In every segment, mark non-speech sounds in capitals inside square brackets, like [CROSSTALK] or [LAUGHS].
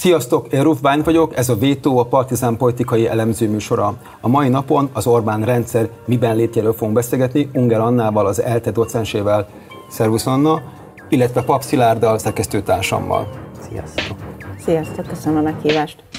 Sziasztok, én Ruf Bány vagyok, ez a Vétó, a Partizán politikai elemző műsora. A mai napon az Orbán rendszer miben létjelől fogunk beszélgetni, Unger Annával, az ELTE docensével, Szervusz Anna, illetve Pap Szilárddal, szerkesztőtársammal. Sziasztok! Sziasztok, köszönöm a meghívást!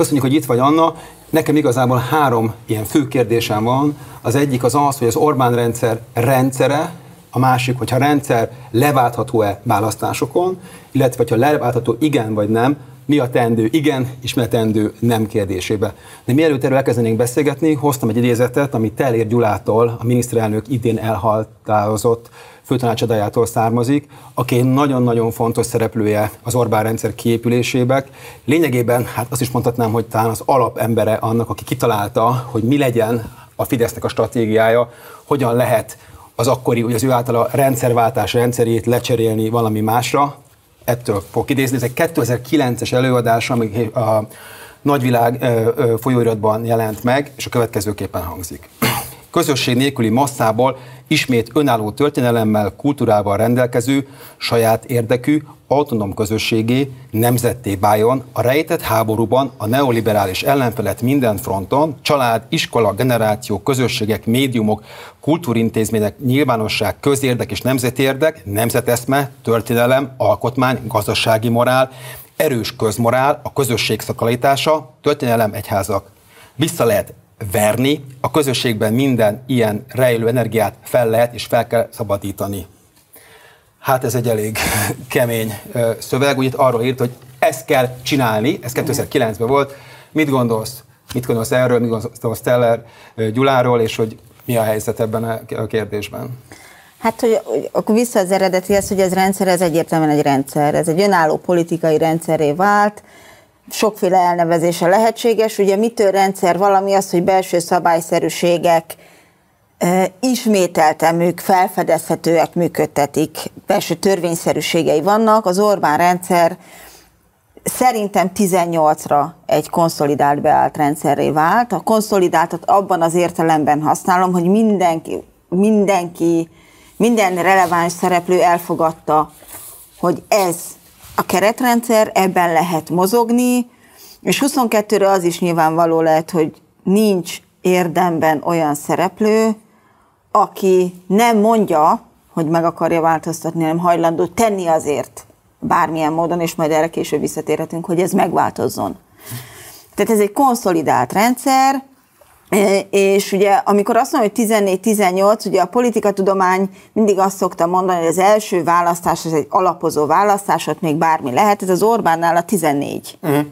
Köszönjük, hogy itt vagy, Anna. Nekem igazából három ilyen fő kérdésem van. Az egyik az az, hogy az Orbán rendszer rendszere, a másik, hogyha rendszer leváltható-e választásokon, illetve hogyha leváltható igen vagy nem, mi a tendő igen és mi a tendő nem kérdésébe. De mielőtt erről elkezdenénk beszélgetni, hoztam egy idézetet, ami Telér Gyulától, a miniszterelnök idén elhaltározott főtanácsadájától származik, aki nagyon-nagyon fontos szereplője az Orbán rendszer kiépülésébe. Lényegében, hát azt is mondhatnám, hogy talán az alapembere annak, aki kitalálta, hogy mi legyen a Fidesznek a stratégiája, hogyan lehet az akkori, ugye az ő által a rendszerváltás rendszerét lecserélni valami másra. Ettől fog idézni. Ez egy 2009-es előadás, ami a nagyvilág folyóiratban jelent meg, és a következőképpen hangzik közösség nélküli masszából ismét önálló történelemmel, kultúrával rendelkező, saját érdekű, autonóm közösségé, nemzetté váljon a rejtett háborúban a neoliberális ellenfelet minden fronton, család, iskola, generáció, közösségek, médiumok, kultúrintézmények, nyilvánosság, közérdek és nemzetérdek, nemzeteszme, történelem, alkotmány, gazdasági morál, erős közmorál, a közösség szakalítása, történelem, egyházak. Vissza lehet verni, a közösségben minden ilyen rejlő energiát fel lehet és fel kell szabadítani. Hát ez egy elég [LAUGHS] kemény szöveg, úgy itt arról írt, hogy ezt kell csinálni, ez 2009-ben volt. Mit gondolsz? Mit gondolsz erről, mit gondolsz Teller Gyuláról, és hogy mi a helyzet ebben a kérdésben? Hát, hogy, akkor vissza az eredetihez, hogy ez rendszer, ez egyértelműen egy rendszer. Ez egy önálló politikai rendszeré vált, sokféle elnevezése lehetséges. Ugye mitől rendszer valami az, hogy belső szabályszerűségek ismételten műk, felfedezhetőek működtetik, belső törvényszerűségei vannak. Az Orbán rendszer szerintem 18-ra egy konszolidált beállt rendszerré vált. A konszolidáltat abban az értelemben használom, hogy mindenki, mindenki, minden releváns szereplő elfogadta, hogy ez a keretrendszer, ebben lehet mozogni, és 22-re az is nyilvánvaló lehet, hogy nincs érdemben olyan szereplő, aki nem mondja, hogy meg akarja változtatni, hanem hajlandó tenni azért bármilyen módon, és majd erre később visszatérhetünk, hogy ez megváltozzon. Tehát ez egy konszolidált rendszer, és ugye amikor azt mondom, hogy 14-18, ugye a politikatudomány mindig azt szokta mondani, hogy az első választás az egy alapozó választás, ott még bármi lehet, ez az Orbánnál a 14. Uh-huh.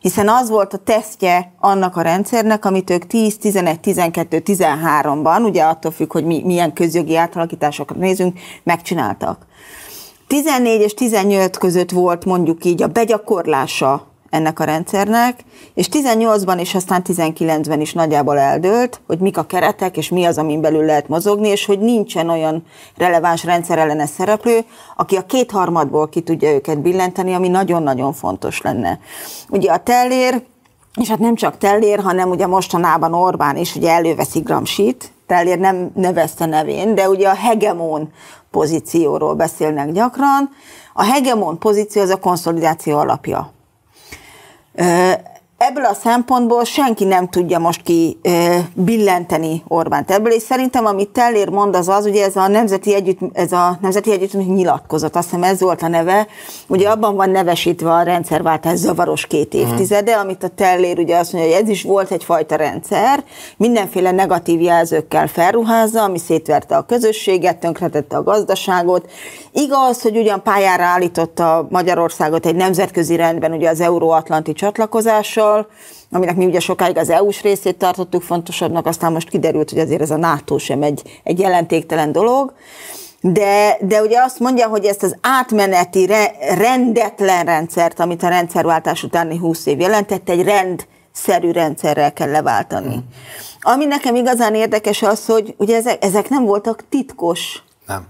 Hiszen az volt a tesztje annak a rendszernek, amit ők 10, 11, 12, 13-ban, ugye attól függ, hogy mi, milyen közjogi átalakításokat nézünk, megcsináltak. 14 és 18 között volt mondjuk így a begyakorlása ennek a rendszernek, és 18-ban és aztán 19-ben is nagyjából eldőlt, hogy mik a keretek, és mi az, amin belül lehet mozogni, és hogy nincsen olyan releváns rendszerellenes szereplő, aki a kétharmadból ki tudja őket billenteni, ami nagyon-nagyon fontos lenne. Ugye a tellér, és hát nem csak tellér, hanem ugye mostanában Orbán is ugye előveszi Gramsit, tellér nem nevezte nevén, de ugye a hegemon pozícióról beszélnek gyakran. A hegemon pozíció az a konszolidáció alapja. Ebből a szempontból senki nem tudja most ki billenteni Orbánt. Ebből, és szerintem amit Tellér mond az az, ugye ez a Nemzeti, Együtt, ez a Nemzeti Együttműködés nyilatkozat, azt hiszem ez volt a neve, ugye abban van nevesítve a rendszerváltás zavaros két évtizede, amit a Tellér ugye azt mondja, hogy ez is volt egyfajta rendszer, mindenféle negatív jelzőkkel felruházza, ami szétverte a közösséget, tönkretette a gazdaságot. Igaz, hogy ugyan pályára állította Magyarországot egy nemzetközi rendben, ugye az euróatlanti csatlakozással, aminek mi ugye sokáig az EU-s részét tartottuk fontosabbnak, aztán most kiderült, hogy azért ez a NATO sem egy, egy jelentéktelen dolog. De, de ugye azt mondja, hogy ezt az átmeneti, re, rendetlen rendszert, amit a rendszerváltás utáni 20 év jelentett, egy rendszerű rendszerrel kell leváltani. Mm. Ami nekem igazán érdekes az, hogy ugye ezek, ezek nem voltak titkos nem.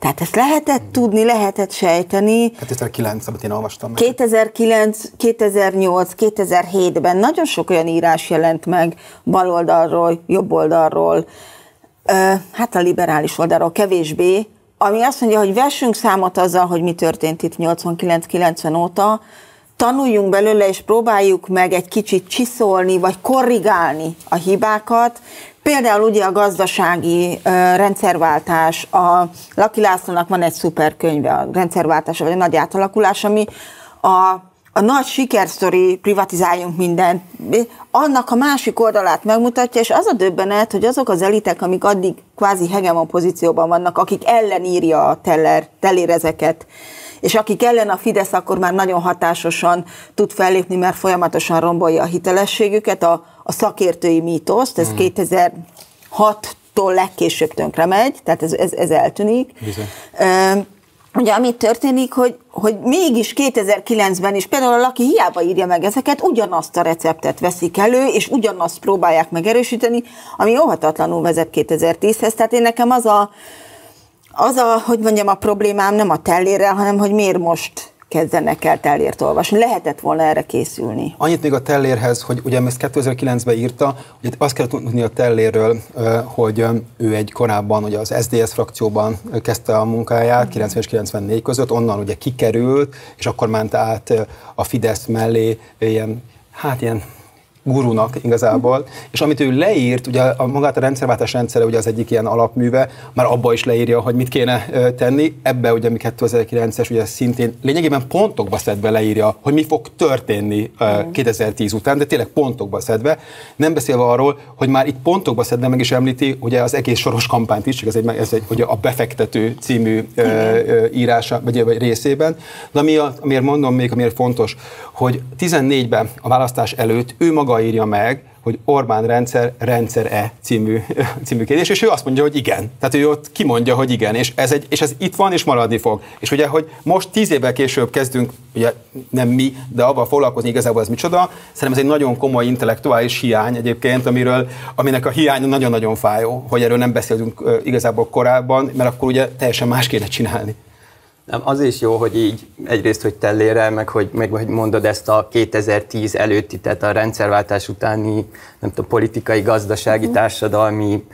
Tehát ezt lehetett tudni, lehetett sejteni. 2009, amit én olvastam. 2009, 2008, 2007-ben nagyon sok olyan írás jelent meg baloldalról, jobboldalról, hát a liberális oldalról kevésbé, ami azt mondja, hogy vessünk számot azzal, hogy mi történt itt 89-90 óta, tanuljunk belőle, és próbáljuk meg egy kicsit csiszolni, vagy korrigálni a hibákat. Például ugye a gazdasági rendszerváltás, a Laki Lászlónak van egy szuper könyve, a rendszerváltás, vagy a nagy átalakulás, ami a a nagy sikersztori privatizáljunk mindent, annak a másik oldalát megmutatja, és az a döbbenet, hogy azok az elitek, amik addig kvázi hegemon pozícióban vannak, akik ellen írja a teller, telérezeket, és akik ellen a Fidesz akkor már nagyon hatásosan tud fellépni, mert folyamatosan rombolja a hitelességüket, a, a szakértői mítoszt, ez mm. 2006-tól legkésőbb tönkre megy, tehát ez, ez, ez eltűnik. Bizony. Ugye, amit történik, hogy, hogy mégis 2009-ben is például a Laki hiába írja meg ezeket, ugyanazt a receptet veszik elő, és ugyanazt próbálják megerősíteni, ami óhatatlanul vezet 2010-hez. Tehát én nekem az a, az a, hogy mondjam, a problémám nem a tellérrel, hanem hogy miért most kezdenek el tellért olvasni. Lehetett volna erre készülni. Annyit még a tellérhez, hogy ugye ezt 2009-ben írta, hogy azt kell tudni a tellérről, hogy ő egy korábban ugye az SDS frakcióban kezdte a munkáját, 90 és 94 között, onnan ugye kikerült, és akkor ment át a Fidesz mellé ilyen, hát ilyen gurunak igazából, és amit ő leírt, ugye a, magát a rendszerváltás rendszere ugye az egyik ilyen alapműve, már abba is leírja, hogy mit kéne tenni, ebbe ugye mi 2009-es ugye szintén lényegében pontokba szedve leírja, hogy mi fog történni 2010 után, de tényleg pontokba szedve, nem beszélve arról, hogy már itt pontokba szedve meg is említi ugye az egész soros kampányt is, ez egy, ez egy ugye a befektető című ö, írása, vagy, vagy részében, de ami a, amiért mondom még, amiért fontos, hogy 14-ben a választás előtt ő maga maga írja meg, hogy Orbán rendszer rendszer-e című, [LAUGHS] című kérdés, és ő azt mondja, hogy igen. Tehát ő ott kimondja, hogy igen, és ez, egy, és ez itt van, és maradni fog. És ugye, hogy most tíz évvel később kezdünk, ugye nem mi, de abban foglalkozni igazából ez micsoda, szerintem ez egy nagyon komoly intellektuális hiány egyébként, amiről, aminek a hiánya nagyon-nagyon fájó, hogy erről nem beszéltünk igazából korábban, mert akkor ugye teljesen más kéne csinálni. Nem, az is jó, hogy így egyrészt, hogy tellére, meg hogy, meg hogy mondod ezt a 2010 előtti, tehát a rendszerváltás utáni, nem tudom, politikai, gazdasági, mhm. társadalmi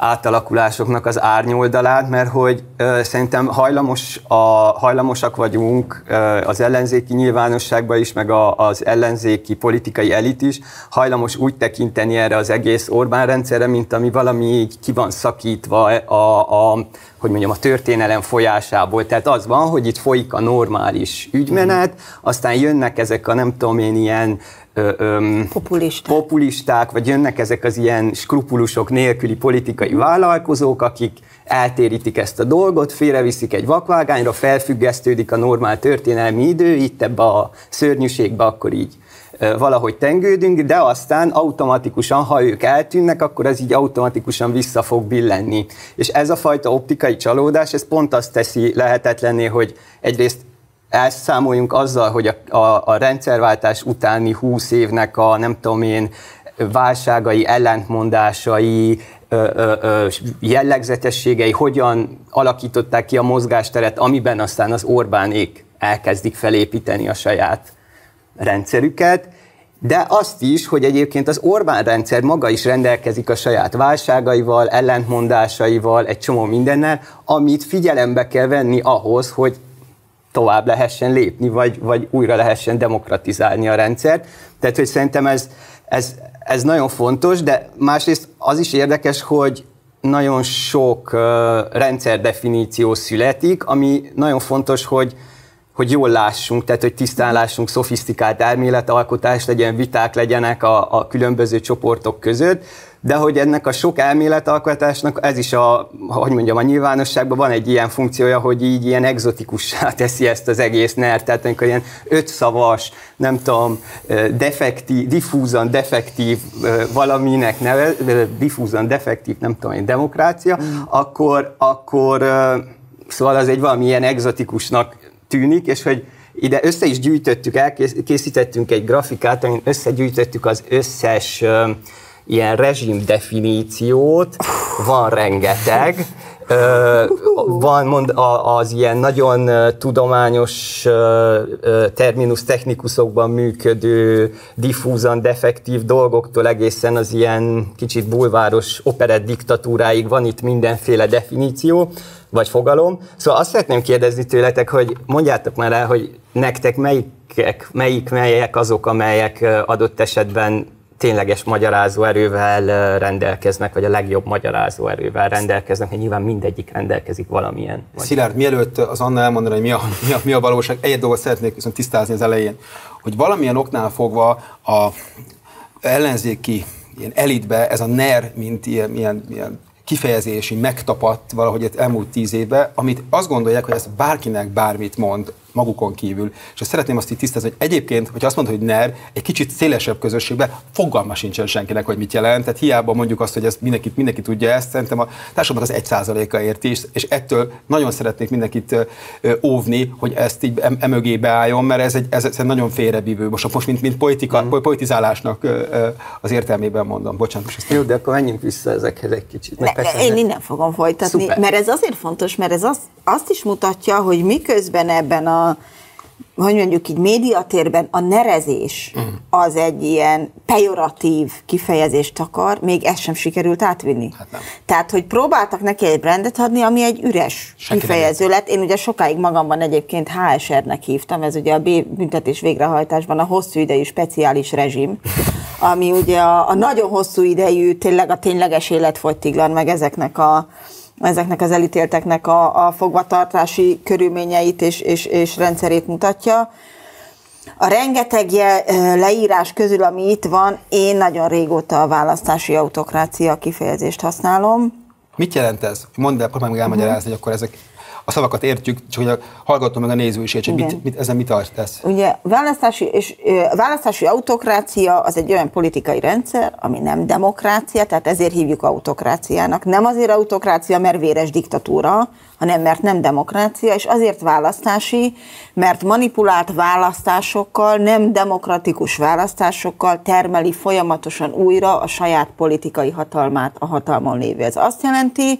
átalakulásoknak az árnyoldalát, mert hogy ö, szerintem hajlamos a, hajlamosak vagyunk ö, az ellenzéki nyilvánosságban is, meg a, az ellenzéki politikai elit is, hajlamos úgy tekinteni erre az egész Orbán rendszerre, mint ami valami így ki van szakítva a, a hogy mondjam, a történelem folyásából. Tehát az van, hogy itt folyik a normális ügymenet, aztán jönnek ezek a nem tudom én ilyen populisták. populisták, vagy jönnek ezek az ilyen skrupulusok nélküli politikai vállalkozók, akik eltérítik ezt a dolgot, félreviszik egy vakvágányra, felfüggesztődik a normál történelmi idő, itt ebbe a szörnyűségbe akkor így valahogy tengődünk, de aztán automatikusan, ha ők eltűnnek, akkor ez így automatikusan vissza fog billenni. És ez a fajta optikai csalódás, ez pont azt teszi lehetetlenné, hogy egyrészt elszámoljunk azzal, hogy a, a, a rendszerváltás utáni húsz évnek a nem tudom én válságai, ellentmondásai, ö, ö, ö, jellegzetességei hogyan alakították ki a mozgásteret, amiben aztán az Orbánék elkezdik felépíteni a saját rendszerüket, de azt is, hogy egyébként az Orbán rendszer maga is rendelkezik a saját válságaival, ellentmondásaival, egy csomó mindennel, amit figyelembe kell venni ahhoz, hogy tovább lehessen lépni, vagy, vagy újra lehessen demokratizálni a rendszert. Tehát, hogy szerintem ez, ez, ez nagyon fontos, de másrészt az is érdekes, hogy nagyon sok uh, rendszerdefiníció születik, ami nagyon fontos, hogy hogy jól lássunk, tehát hogy tisztán lássunk, szofisztikált elméletalkotás legyen, viták legyenek a, a különböző csoportok között, de hogy ennek a sok elméletalkotásnak ez is a, hogy mondjam, a nyilvánosságban van egy ilyen funkciója, hogy így ilyen exotikussá [LAUGHS] teszi ezt az egész nert, tehát amikor ilyen ötszavas, nem tudom, defektív, diffúzan defektív valaminek neve, diffúzan defektív, nem tudom én, demokrácia, mm. akkor, akkor szóval az egy valamilyen exotikusnak tűnik, és hogy ide össze is gyűjtöttük, elkészítettünk egy grafikát, amin összegyűjtöttük az összes ilyen rezsim definíciót, van rengeteg, van mond, az ilyen nagyon tudományos terminus technikusokban működő, diffúzan defektív dolgoktól egészen az ilyen kicsit bulváros operett diktatúráig van itt mindenféle definíció, vagy fogalom. Szóval azt szeretném kérdezni tőletek, hogy mondjátok már el, hogy nektek melyik, melyik melyek azok, amelyek adott esetben tényleges magyarázó erővel rendelkeznek, vagy a legjobb magyarázó erővel rendelkeznek, mert nyilván mindegyik rendelkezik valamilyen. Szilárd, mielőtt az Anna elmondaná, hogy mi a, mi a, mi a valóság, egy dolgot szeretnék viszont tisztázni az elején, hogy valamilyen oknál fogva a ellenzéki ilyen elitbe ez a NER, mint ilyen, ilyen, ilyen kifejezési megtapadt valahogy az elmúlt tíz évben, amit azt gondolják, hogy ez bárkinek bármit mond, magukon kívül. És azt szeretném azt így tisztázni, hogy egyébként, hogyha azt mondod, hogy NER, egy kicsit szélesebb közösségben fogalma sincsen senkinek, hogy mit jelent. Tehát hiába mondjuk azt, hogy ezt mindenki, mindenki tudja ezt, szerintem a társadalomnak az egy százaléka érti, és ettől nagyon szeretnék mindenkit óvni, hogy ezt így emögé beálljon, mert ez egy, ez, ez egy nagyon félrebívő, most, most mint, mint politika, mm. politizálásnak az értelmében mondom. Bocsánat, most ezt Jó, de akkor menjünk vissza ezekhez egy kicsit. Ne, ne, én innen fogom folytatni, Szuper. mert ez azért fontos, mert ez azt, azt is mutatja, hogy miközben ebben a hogy mondjuk így médiatérben a nerezés uh-huh. az egy ilyen pejoratív kifejezést akar, még ezt sem sikerült átvinni. Hát nem. Tehát, hogy próbáltak neki egy brandet adni, ami egy üres Senki kifejező lett. Én ugye sokáig magamban egyébként HSR-nek hívtam, ez ugye a büntetés végrehajtásban a hosszú idejű speciális rezsim, ami ugye a, a nagyon hosszú idejű, tényleg a tényleges életfogytiglan, meg ezeknek a ezeknek az elítélteknek a, a fogvatartási körülményeit és, és, és rendszerét mutatja. A rengeteg leírás közül, ami itt van, én nagyon régóta a választási autokrácia kifejezést használom. Mit jelent ez? Mondd el, próbálj meg elmagyarázni, uh-huh. hogy akkor ezek a szavakat értjük, csak hogy a hallgató meg a néző is értse, mit, mit, ezen mit tesz. Ugye választási, és, választási autokrácia az egy olyan politikai rendszer, ami nem demokrácia, tehát ezért hívjuk autokráciának. Nem azért autokrácia, mert véres diktatúra, hanem mert nem demokrácia, és azért választási, mert manipulált választásokkal, nem demokratikus választásokkal termeli folyamatosan újra a saját politikai hatalmát a hatalmon lévő. Ez azt jelenti,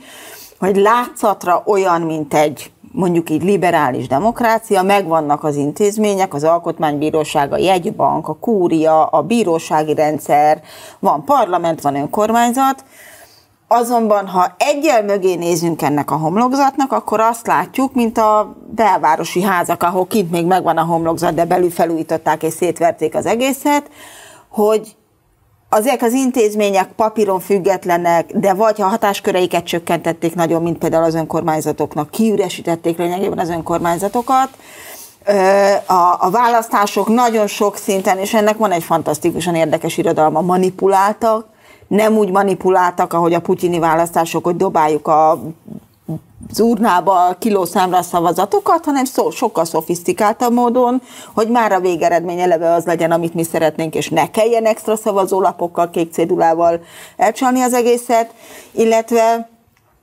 hogy látszatra olyan, mint egy mondjuk így liberális demokrácia, megvannak az intézmények, az alkotmánybíróság, a jegybank, a kúria, a bírósági rendszer, van parlament, van önkormányzat, Azonban, ha egyel mögé nézünk ennek a homlokzatnak, akkor azt látjuk, mint a belvárosi házak, ahol kint még megvan a homlokzat, de belül felújították és szétverték az egészet, hogy Azért az intézmények papíron függetlenek, de vagy ha hatásköreiket csökkentették nagyon, mint például az önkormányzatoknak, kiüresítették lényegében az önkormányzatokat, a, a választások nagyon sok szinten, és ennek van egy fantasztikusan érdekes irodalma, manipuláltak, nem úgy manipuláltak, ahogy a putyini választások, hogy dobáljuk a az urnába kilószámra szavazatokat, hanem szó, sokkal szofisztikáltabb módon, hogy már a végeredmény eleve az legyen, amit mi szeretnénk, és ne kelljen extra szavazólapokkal, kék cédulával elcsalni az egészet, illetve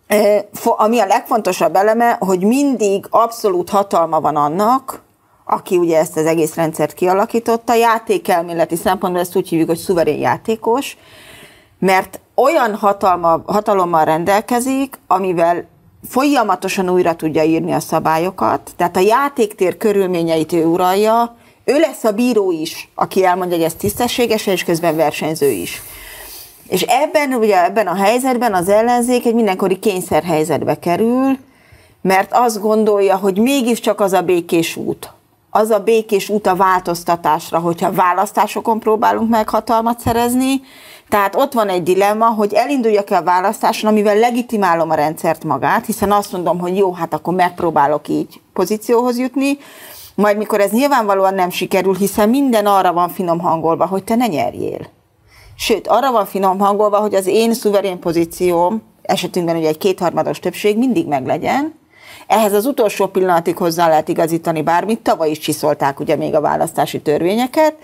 e, ami a legfontosabb eleme, hogy mindig abszolút hatalma van annak, aki ugye ezt az egész rendszert kialakította, játékelméleti szempontból ezt úgy hívjuk, hogy szuverén játékos, mert olyan hatalma, hatalommal rendelkezik, amivel folyamatosan újra tudja írni a szabályokat, tehát a játéktér körülményeit ő uralja, ő lesz a bíró is, aki elmondja, hogy ez tisztességes, és közben versenyző is. És ebben, ugye ebben a helyzetben az ellenzék egy mindenkori kényszerhelyzetbe kerül, mert azt gondolja, hogy mégiscsak az a békés út, az a békés út a változtatásra, hogyha választásokon próbálunk meg hatalmat szerezni, tehát ott van egy dilemma, hogy elinduljak-e a választáson, amivel legitimálom a rendszert magát, hiszen azt mondom, hogy jó, hát akkor megpróbálok így pozícióhoz jutni, majd mikor ez nyilvánvalóan nem sikerül, hiszen minden arra van finom hangolva, hogy te ne nyerjél. Sőt, arra van finom hangolva, hogy az én szuverén pozícióm, esetünkben ugye egy kétharmados többség mindig meglegyen, ehhez az utolsó pillanatig hozzá lehet igazítani bármit, tavaly is csiszolták ugye még a választási törvényeket,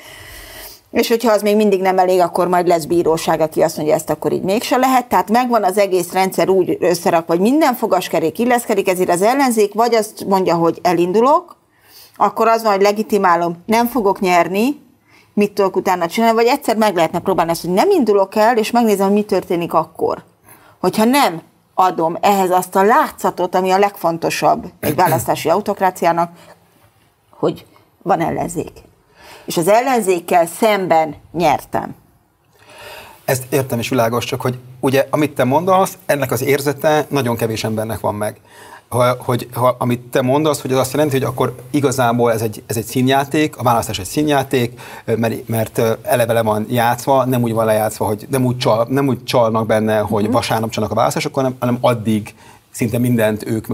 és hogyha az még mindig nem elég, akkor majd lesz bíróság, aki azt mondja, ezt akkor így mégse lehet. Tehát megvan az egész rendszer úgy összerakva, hogy minden fogaskerék illeszkedik, ezért az ellenzék vagy azt mondja, hogy elindulok, akkor az van, hogy legitimálom, nem fogok nyerni, mit tudok utána csinálni, vagy egyszer meg lehetne próbálni ezt, hogy nem indulok el, és megnézem, hogy mi történik akkor. Hogyha nem adom ehhez azt a látszatot, ami a legfontosabb egy választási autokráciának, hogy van ellenzék. És az ellenzékkel szemben nyertem. Ezt értem is világos, csak hogy ugye, amit te mondasz, ennek az érzete nagyon kevés embernek van meg. Ha, hogy ha, amit te mondasz, hogy az azt jelenti, hogy akkor igazából ez egy, ez egy színjáték, a választás egy színjáték, mert, mert eleve le van játszva, nem úgy van lejátszva, hogy nem úgy, csal, nem úgy csalnak benne, hogy mm-hmm. vasárnap csalnak a választások, hanem, hanem addig szinte mindent ők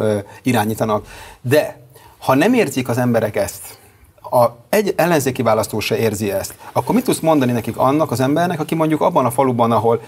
irányítanak. De ha nem érzik az emberek ezt, a, egy ellenzéki választó se érzi ezt, akkor mit tudsz mondani nekik annak az embernek, aki mondjuk abban a faluban, ahol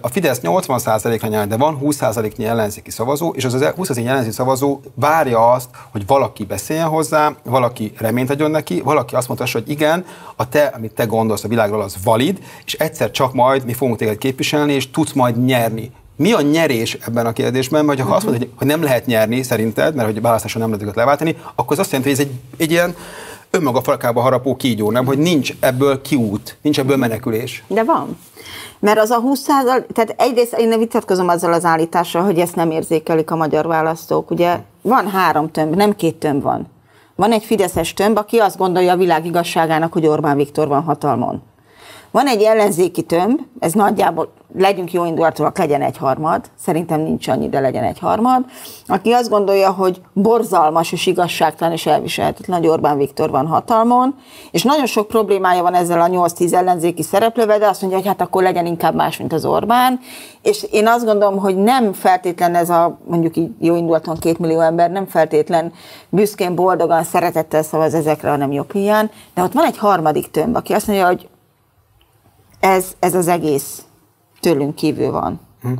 a Fidesz 80%-ra nyer, de van 20%-nyi ellenzéki szavazó, és az az 20% ellenzéki szavazó várja azt, hogy valaki beszéljen hozzá, valaki reményt adjon neki, valaki azt mondta, hogy igen, a te, amit te gondolsz a világról, az valid, és egyszer csak majd mi fogunk téged képviselni, és tudsz majd nyerni. Mi a nyerés ebben a kérdésben? Vagy ha uh-huh. azt mondod, hogy nem lehet nyerni szerinted, mert hogy választáson nem lehet őket leváltani, akkor az azt jelenti, hogy ez egy, egy ilyen önmaga farkába harapó kígyó, nem? Hogy nincs ebből kiút, nincs ebből menekülés. De van. Mert az a 20 százal, tehát egyrészt én vitatkozom azzal az állítással, hogy ezt nem érzékelik a magyar választók. Ugye van három tömb, nem két tömb van. Van egy fideszes tömb, aki azt gondolja a világ igazságának, hogy Orbán Viktor van hatalmon. Van egy ellenzéki tömb, ez nagyjából, legyünk jó indulatúak, legyen egy harmad, szerintem nincs annyi, de legyen egy harmad, aki azt gondolja, hogy borzalmas és igazságtalan és elviselhetetlen, hogy Orbán Viktor van hatalmon, és nagyon sok problémája van ezzel a 8-10 ellenzéki szereplővel, de azt mondja, hogy hát akkor legyen inkább más, mint az Orbán, és én azt gondolom, hogy nem feltétlen ez a mondjuk így jó indulaton két millió ember, nem feltétlen büszkén, boldogan, szeretettel szavaz ezekre, hanem jobb hiány, de ott van egy harmadik tömb, aki azt mondja, hogy ez, ez az egész tőlünk kívül van. Hm.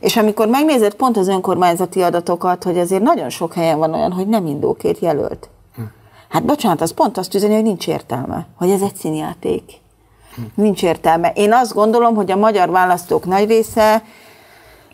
És amikor megnézed pont az önkormányzati adatokat, hogy azért nagyon sok helyen van olyan, hogy nem indókét jelölt. Hm. Hát bocsánat, az pont azt üzeni, hogy nincs értelme, hogy ez egy színjáték. Hm. Nincs értelme. Én azt gondolom, hogy a magyar választók nagy része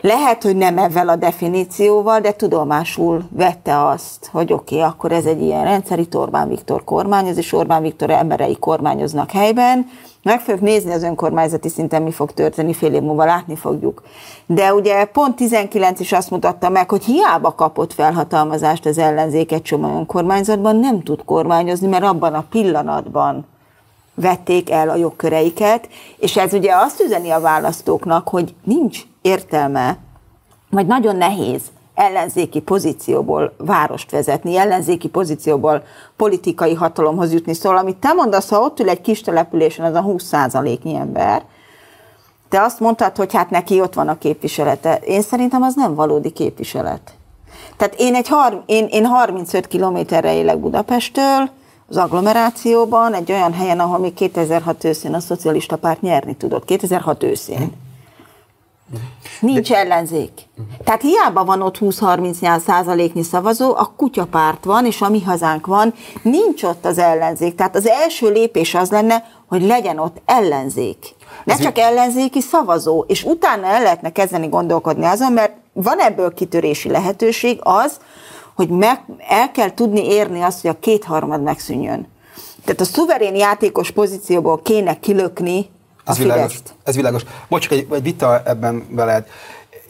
lehet, hogy nem ezzel a definícióval, de tudomásul vette azt, hogy oké, okay, akkor ez egy ilyen rendszer, itt Orbán Viktor kormányoz, és Orbán Viktor emberei kormányoznak helyben, meg fogjuk nézni az önkormányzati szinten, mi fog történni, fél év múlva látni fogjuk. De ugye pont 19 is azt mutatta meg, hogy hiába kapott felhatalmazást az ellenzék egy csomó önkormányzatban, nem tud kormányozni, mert abban a pillanatban vették el a jogköreiket, és ez ugye azt üzeni a választóknak, hogy nincs értelme, vagy nagyon nehéz ellenzéki pozícióból várost vezetni, ellenzéki pozícióból politikai hatalomhoz jutni. Szóval, amit te mondasz, ha ott ül egy kis településen, az a 20 nyi ember, te azt mondtad, hogy hát neki ott van a képviselete. Én szerintem az nem valódi képviselet. Tehát én, egy har- én, én 35 kilométerre élek Budapesttől, az agglomerációban, egy olyan helyen, ahol még 2006 őszén a szocialista párt nyerni tudott. 2006 őszén. Nincs ellenzék. Tehát hiába van ott 20-30 százaléknyi szavazó, a kutyapárt van, és a mi hazánk van, nincs ott az ellenzék. Tehát az első lépés az lenne, hogy legyen ott ellenzék. Ne Ez csak mi? ellenzéki szavazó, és utána el lehetne kezdeni gondolkodni azon, mert van ebből kitörési lehetőség az, hogy meg, el kell tudni érni azt, hogy a kétharmad megszűnjön. Tehát a szuverén játékos pozícióból kéne kilökni ez világos. Ez világos. Bocs, csak egy, egy vita ebben veled.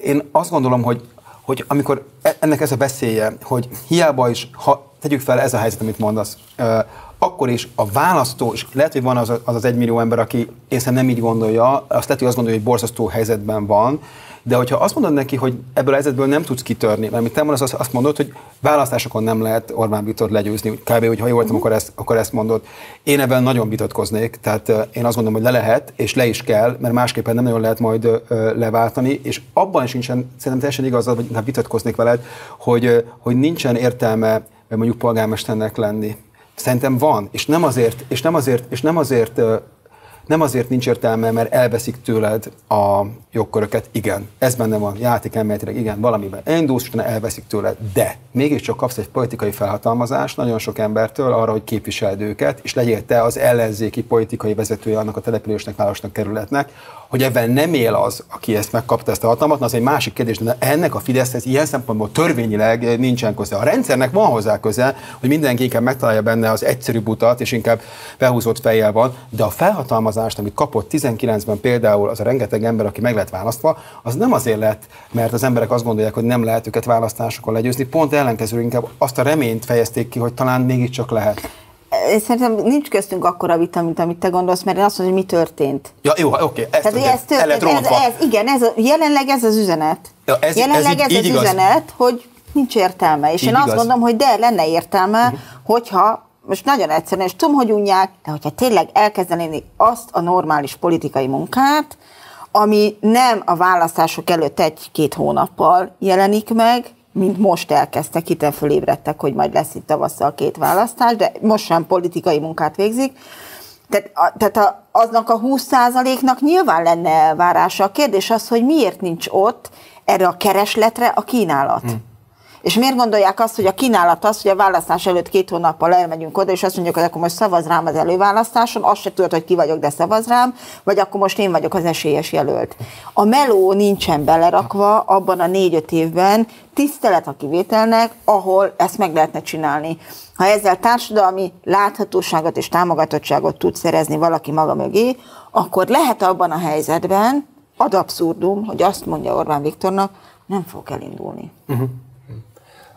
Én azt gondolom, hogy, hogy amikor e, ennek ez a beszélje, hogy hiába is, ha tegyük fel ez a helyzet, amit mondasz, akkor is a választó, és lehet, hogy van az az, az egymillió ember, aki észre nem így gondolja, azt lehet, hogy azt gondolja, hogy borzasztó helyzetben van, de hogyha azt mondod neki, hogy ebből a helyzetből nem tudsz kitörni, mert amit te mondasz, azt mondod, hogy választásokon nem lehet Orbán Viktor legyőzni, kb. hogy ha jól voltam, akkor ezt, akkor ezt mondod. Én ebben nagyon vitatkoznék, tehát én azt gondolom, hogy le lehet, és le is kell, mert másképpen nem nagyon lehet majd leváltani, és abban is nincsen, szerintem teljesen igazad, hogy hát vitatkoznék veled, hogy, hogy nincsen értelme mondjuk polgármesternek lenni. Szerintem van, és nem azért, és nem azért, és nem azért nem azért nincs értelme, mert elveszik tőled a jogköröket, igen, ez benne van, játék elméletileg, igen, valamiben. Elindulsz, és elveszik tőled, de mégiscsak kapsz egy politikai felhatalmazást nagyon sok embertől arra, hogy képviseld őket, és legyél te az ellenzéki politikai vezetője annak a településnek, városnak, kerületnek, hogy ebben nem él az, aki ezt megkapta ezt a hatalmat, az egy másik kérdés, de ennek a Fideszhez ilyen szempontból törvényileg nincsen köze. A rendszernek van hozzá köze, hogy mindenki inkább megtalálja benne az egyszerű utat, és inkább behúzott fejjel van, de a felhatalmazás szavazást, amit kapott 19-ben például az a rengeteg ember, aki meg lett választva, az nem azért lett, mert az emberek azt gondolják, hogy nem lehet őket választásokon legyőzni, pont ellenkezőleg inkább azt a reményt fejezték ki, hogy talán mégiscsak lehet. Szerintem nincs köztünk akkora vita, mint amit te gondolsz, mert én azt mondom, hogy mi történt. Ja, jó, oké, okay, ezt Tehát ez, történt, ez, ez, igen, ez a, jelenleg ez az üzenet. Ja, ez, jelenleg ez, ez, így, ez így az igaz. üzenet, hogy nincs értelme. És így én igaz. azt gondolom, hogy de lenne értelme, uh-huh. hogyha most nagyon egyszerűen, és tudom, hogy unják, de hogyha tényleg elkezdenéni azt a normális politikai munkát, ami nem a választások előtt egy-két hónappal jelenik meg, mint most elkezdtek, hiten fölébredtek, hogy majd lesz itt tavasszal két választás, de most sem politikai munkát végzik. Tehát, a, tehát a, aznak a 20%-nak nyilván lenne elvárása. A kérdés az, hogy miért nincs ott erre a keresletre a kínálat. Hmm. És miért gondolják azt, hogy a kínálat az, hogy a választás előtt két hónappal elmegyünk oda, és azt mondjuk, hogy akkor most szavaz rám az előválasztáson, azt se tudod, hogy ki vagyok, de szavaz rám, vagy akkor most én vagyok az esélyes jelölt. A meló nincsen belerakva abban a négy-öt évben, tisztelet a kivételnek, ahol ezt meg lehetne csinálni. Ha ezzel társadalmi láthatóságot és támogatottságot tud szerezni valaki maga mögé, akkor lehet abban a helyzetben, ad abszurdum, hogy azt mondja Orbán Viktornak, nem fog elindulni. Uh-huh.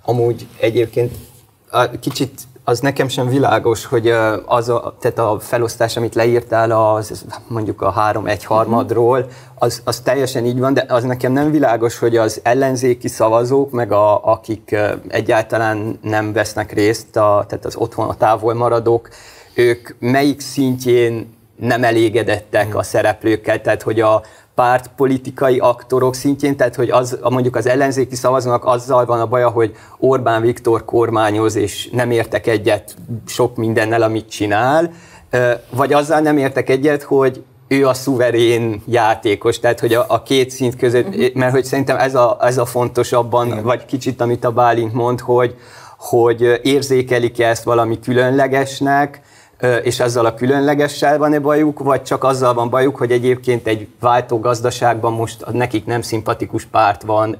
Amúgy egyébként a, kicsit az nekem sem világos, hogy az a, tehát a felosztás, amit leírtál, az mondjuk a három egy harmadról, az, az teljesen így van, de az nekem nem világos, hogy az ellenzéki szavazók, meg a, akik egyáltalán nem vesznek részt, a, tehát az otthon a távol maradók, ők melyik szintjén nem elégedettek a szereplőkkel, tehát hogy a, pártpolitikai aktorok szintjén, tehát hogy az, mondjuk az ellenzéki szavazónak azzal van a baja, hogy Orbán Viktor kormányoz, és nem értek egyet sok mindennel, amit csinál, vagy azzal nem értek egyet, hogy ő a szuverén játékos, tehát hogy a, a két szint között, uh-huh. mert hogy szerintem ez a, ez a fontos abban, Igen. vagy kicsit, amit a Bálint mond, hogy, hogy érzékelik ezt valami különlegesnek, és azzal a különlegessel van-e bajuk, vagy csak azzal van bajuk, hogy egyébként egy váltó gazdaságban most nekik nem szimpatikus párt van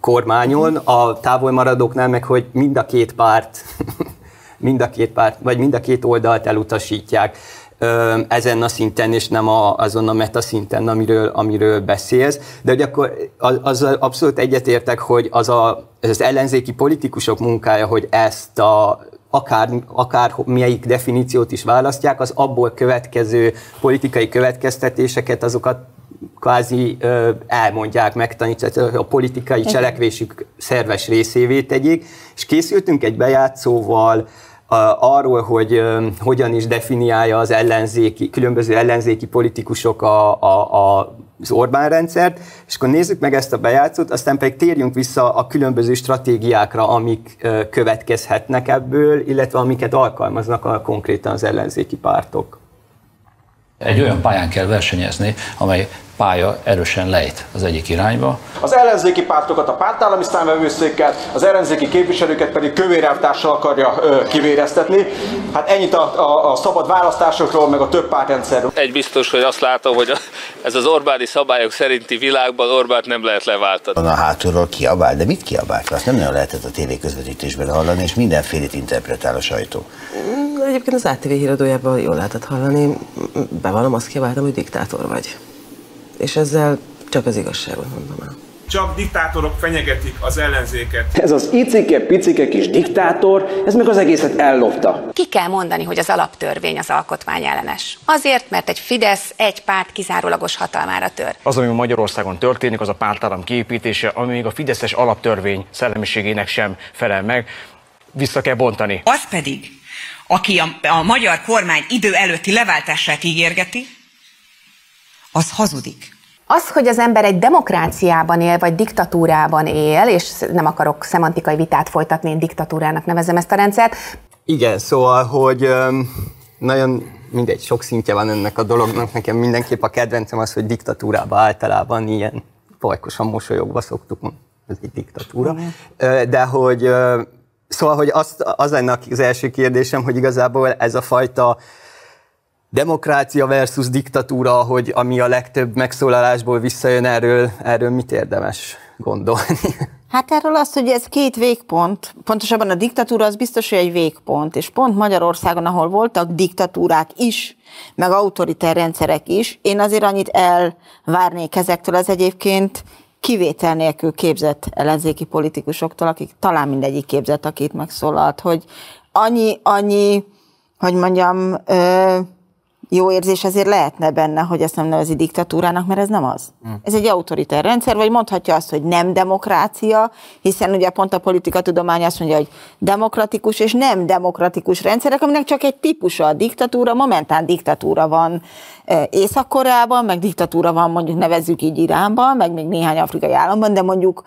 kormányon, a távolmaradóknál meg, hogy mind a két párt, [LAUGHS] mind a két párt, vagy mind a két oldalt elutasítják ö, ezen a szinten, és nem a, azon a meta szinten, amiről, amiről beszélsz. De hogy akkor az, az abszolút egyetértek, hogy az, a, az ellenzéki politikusok munkája, hogy ezt a akár, akár melyik definíciót is választják, az abból következő politikai következtetéseket, azokat kvázi ö, elmondják, megtanítják, a politikai cselekvésük szerves részévé tegyék, és készültünk egy bejátszóval, arról, hogy hogyan is definiálja az ellenzéki, különböző ellenzéki politikusok a, a, a, az Orbán rendszert, és akkor nézzük meg ezt a bejátszót, aztán pedig térjünk vissza a különböző stratégiákra, amik következhetnek ebből, illetve amiket alkalmaznak a, konkrétan az ellenzéki pártok. Egy olyan pályán kell versenyezni, amely pálya erősen lejt az egyik irányba. Az ellenzéki pártokat a pártállami számvevőszékkel, az ellenzéki képviselőket pedig kövérelvtársal akarja ö, kivéreztetni. Hát ennyit a, a, a szabad választásokról, meg a több pártrendszerről. Egy biztos, hogy azt látom, hogy ez az Orbáni szabályok szerinti világban Orbánt nem lehet leváltani. A hátulról kiabál, de mit kiabál? Azt nem nagyon lehetett a tévéközvetítésben hallani, és mindenfélét interpretál a sajtó. Egyébként az ATV híradójában jól lehetett hallani. Bevallom, azt kiabáltam, hogy diktátor vagy és ezzel csak az igazságot mondom el. Csak diktátorok fenyegetik az ellenzéket. Ez az icike, picike kis diktátor, ez meg az egészet ellopta. Ki kell mondani, hogy az alaptörvény az alkotmány ellenes. Azért, mert egy Fidesz egy párt kizárólagos hatalmára tör. Az, ami Magyarországon történik, az a pártállam kiépítése, ami még a Fideszes alaptörvény szellemiségének sem felel meg. Vissza kell bontani. Az pedig, aki a, a magyar kormány idő előtti leváltását ígérgeti, az hazudik. Az, hogy az ember egy demokráciában él, vagy diktatúrában él, és nem akarok szemantikai vitát folytatni, én diktatúrának nevezem ezt a rendszert. Igen, szóval, hogy nagyon mindegy, sok szintje van ennek a dolognak. Nekem mindenképp a kedvencem az, hogy diktatúrában általában ilyen pajkosan mosolyogva szoktuk mondani, ez egy diktatúra. De hogy Szóval, hogy azt, az lenne az első kérdésem, hogy igazából ez a fajta demokrácia versus diktatúra, hogy ami a legtöbb megszólalásból visszajön erről, erről mit érdemes gondolni? [LAUGHS] Hát erről az, hogy ez két végpont, pontosabban a diktatúra az biztos, hogy egy végpont, és pont Magyarországon, ahol voltak diktatúrák is, meg autoritár rendszerek is, én azért annyit elvárnék ezektől az egyébként kivétel nélkül képzett ellenzéki politikusoktól, akik talán mindegyik képzett, akit megszólalt, hogy annyi, annyi, hogy mondjam, ö, jó érzés azért lehetne benne, hogy ezt nem nevezi diktatúrának, mert ez nem az. Mm. Ez egy autoritár rendszer, vagy mondhatja azt, hogy nem demokrácia, hiszen ugye pont a politika tudomány azt mondja, hogy demokratikus és nem demokratikus rendszerek, aminek csak egy típusa a diktatúra, momentán diktatúra van Észak-Koreában, meg diktatúra van mondjuk nevezzük így Iránban, meg még néhány afrikai államban, de mondjuk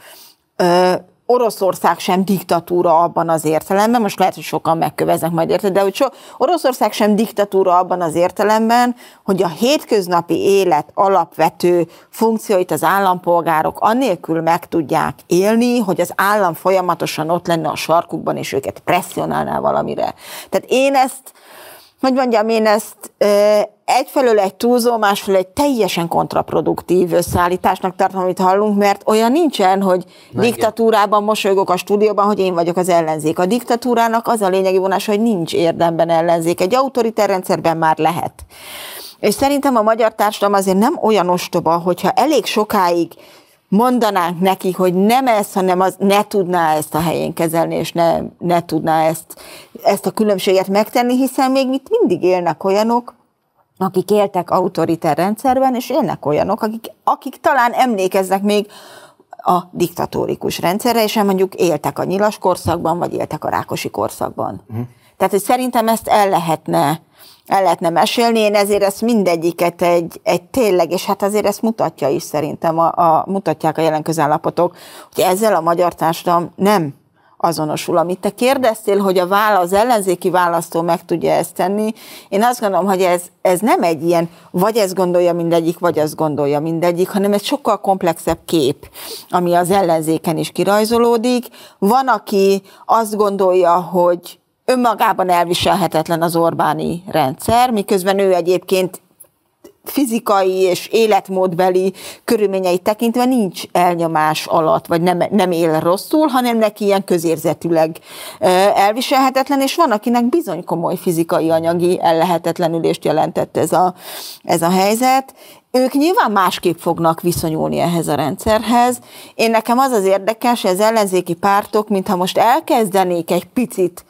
Oroszország sem diktatúra abban az értelemben, most lehet, hogy sokan megköveznek majd érted, de hogy so, Oroszország sem diktatúra abban az értelemben, hogy a hétköznapi élet alapvető funkcióit az állampolgárok annélkül meg tudják élni, hogy az állam folyamatosan ott lenne a sarkukban, és őket presszionálná valamire. Tehát én ezt hogy mondjam, én ezt egyfelől egy túlzó, másfelől egy teljesen kontraproduktív összeállításnak tartom, amit hallunk, mert olyan nincsen, hogy Na, diktatúrában mosolygok a stúdióban, hogy én vagyok az ellenzék. A diktatúrának az a lényegi vonás, hogy nincs érdemben ellenzék. Egy autoritár rendszerben már lehet. És szerintem a magyar társadalom azért nem olyan ostoba, hogyha elég sokáig mondanánk neki, hogy nem ez, hanem az ne tudná ezt a helyén kezelni, és ne, ne tudná ezt, ezt a különbséget megtenni, hiszen még itt mindig élnek olyanok, akik éltek autoritár rendszerben, és élnek olyanok, akik, akik talán emlékeznek még a diktatórikus rendszerre, és mondjuk éltek a nyilas korszakban, vagy éltek a rákosi korszakban. Uh-huh. Tehát, hogy szerintem ezt el lehetne el lehetne mesélni, én ezért ezt mindegyiket egy, egy tényleg, és hát azért ezt mutatja is szerintem, a, a, mutatják a jelen közállapotok, hogy ezzel a magyar társadalom nem azonosul. Amit te kérdeztél, hogy a vála, az ellenzéki választó meg tudja ezt tenni, én azt gondolom, hogy ez, ez nem egy ilyen, vagy ezt gondolja mindegyik, vagy azt gondolja mindegyik, hanem egy sokkal komplexebb kép, ami az ellenzéken is kirajzolódik. Van, aki azt gondolja, hogy önmagában elviselhetetlen az Orbáni rendszer, miközben ő egyébként fizikai és életmódbeli körülményeit tekintve nincs elnyomás alatt, vagy nem, nem él rosszul, hanem neki ilyen közérzetűleg elviselhetetlen, és van, akinek bizony komoly fizikai anyagi ellehetetlenülést jelentett ez a, ez a helyzet. Ők nyilván másképp fognak viszonyulni ehhez a rendszerhez. Én nekem az az érdekes, hogy az ellenzéki pártok, mintha most elkezdenék egy picit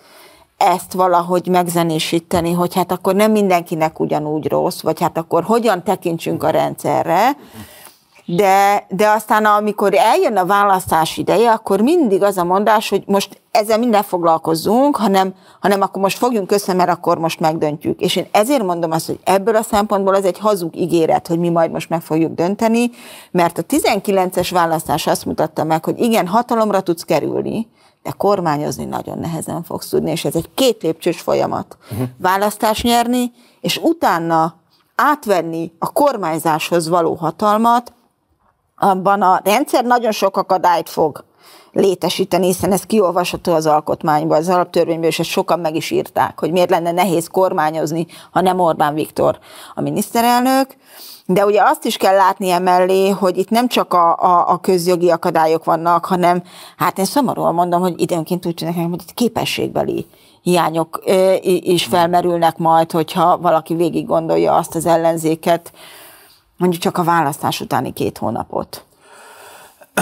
ezt valahogy megzenésíteni, hogy hát akkor nem mindenkinek ugyanúgy rossz, vagy hát akkor hogyan tekintsünk a rendszerre, de, de aztán amikor eljön a választás ideje, akkor mindig az a mondás, hogy most ezzel minden foglalkozzunk, hanem, hanem akkor most fogjunk össze, mert akkor most megdöntjük. És én ezért mondom azt, hogy ebből a szempontból ez egy hazug ígéret, hogy mi majd most meg fogjuk dönteni, mert a 19-es választás azt mutatta meg, hogy igen, hatalomra tudsz kerülni, de kormányozni nagyon nehezen fogsz tudni, és ez egy két lépcsős folyamat. Uh-huh. Választás nyerni, és utána átvenni a kormányzáshoz való hatalmat, abban a rendszer nagyon sok akadályt fog létesíteni, hiszen ez kiolvasható az alkotmányban, az alaptörvényből, és ezt sokan meg is írták, hogy miért lenne nehéz kormányozni, ha nem Orbán Viktor a miniszterelnök. De ugye azt is kell látni emellé, hogy itt nem csak a, a, a közjogi akadályok vannak, hanem hát én szomorúan mondom, hogy időnként úgy tűnik, hogy itt képességbeli hiányok is felmerülnek majd, hogyha valaki végig gondolja azt az ellenzéket, mondjuk csak a választás utáni két hónapot.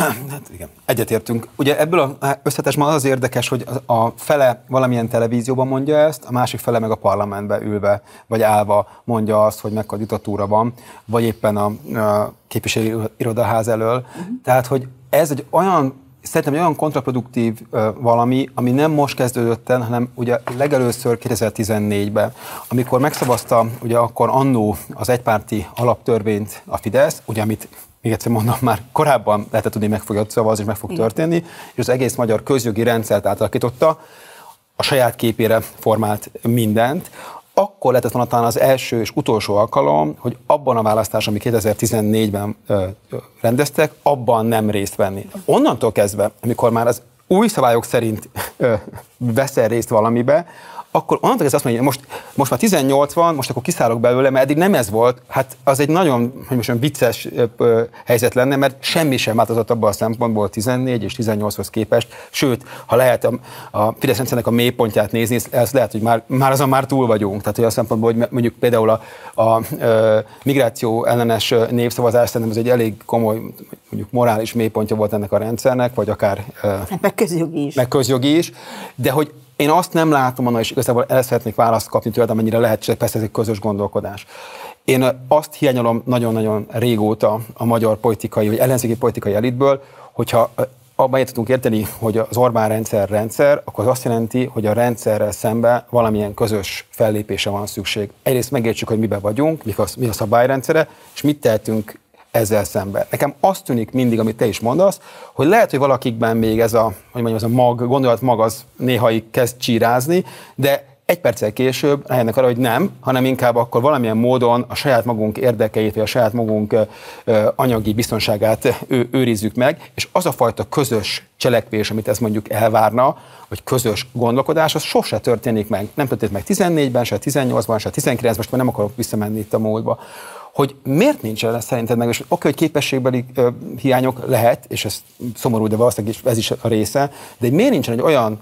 [CLEARS THROAT] Hát igen, egyetértünk. Ugye ebből a összetesben az az érdekes, hogy a fele valamilyen televízióban mondja ezt, a másik fele meg a parlamentbe ülve, vagy állva mondja azt, hogy mekkora diktatúra van, vagy éppen a, a képviselői irodaház elől. Uh-huh. Tehát, hogy ez egy olyan szerintem egy olyan kontraproduktív valami, ami nem most kezdődött el, hanem ugye legelőször 2014-ben, amikor megszavazta ugye akkor annó az egypárti alaptörvényt a Fidesz, ugye amit még egyszer mondom, már korábban lehetett tudni, meg fogja szavazni, és meg fog történni, és az egész magyar közjogi rendszert átalakította, a saját képére formált mindent, akkor lehetett volna talán az első és utolsó alkalom, hogy abban a választás, ami 2014-ben ö, ö, rendeztek, abban nem részt venni. Onnantól kezdve, amikor már az új szabályok szerint ö, [LAUGHS] veszel részt valamibe, akkor onnantól ez azt mondja, hogy most, most már 18 van, most akkor kiszállok belőle, mert eddig nem ez volt, hát az egy nagyon, hogy most vicces helyzet lenne, mert semmi sem változott abban a szempontból 14 és 18-hoz képest, sőt, ha lehet a, a Fidesz rendszernek a mélypontját nézni, ez lehet, hogy már, már azon már túl vagyunk. Tehát olyan szempontból, hogy mondjuk például a, a, a migráció ellenes népszavazás szerintem ez egy elég komoly, mondjuk morális mélypontja volt ennek a rendszernek, vagy akár... Meg közjogi is. Meg közjogi is, de hogy én azt nem látom annál, és igazából el szeretnék választ kapni tőled, amennyire lehet, csak persze ez egy közös gondolkodás. Én azt hiányolom nagyon-nagyon régóta a magyar politikai, vagy ellenzéki politikai elitből, hogyha abban tudunk érteni, hogy az Orbán rendszer rendszer, akkor az azt jelenti, hogy a rendszerrel szemben valamilyen közös fellépése van szükség. Egyrészt megértsük, hogy miben vagyunk, mi a szabályrendszere, és mit tehetünk ezzel szemben. Nekem azt tűnik mindig, amit te is mondasz, hogy lehet, hogy valakikben még ez a, hogy mondjam, ez a mag, gondolat mag az néha kezd csírázni, de egy perccel később rájönnek arra, hogy nem, hanem inkább akkor valamilyen módon a saját magunk érdekeit, vagy a saját magunk anyagi biztonságát őrizzük meg, és az a fajta közös cselekvés, amit ez mondjuk elvárna, vagy közös gondolkodás, az sose történik meg. Nem történt meg 14-ben, se 18-ban, se 19-ben, most már nem akarok visszamenni itt a múltba hogy miért nincs ez szerinted meg, és oké, hogy képességbeli ö, hiányok lehet, és ez szomorú, de valószínűleg ez is a része, de miért nincsen egy olyan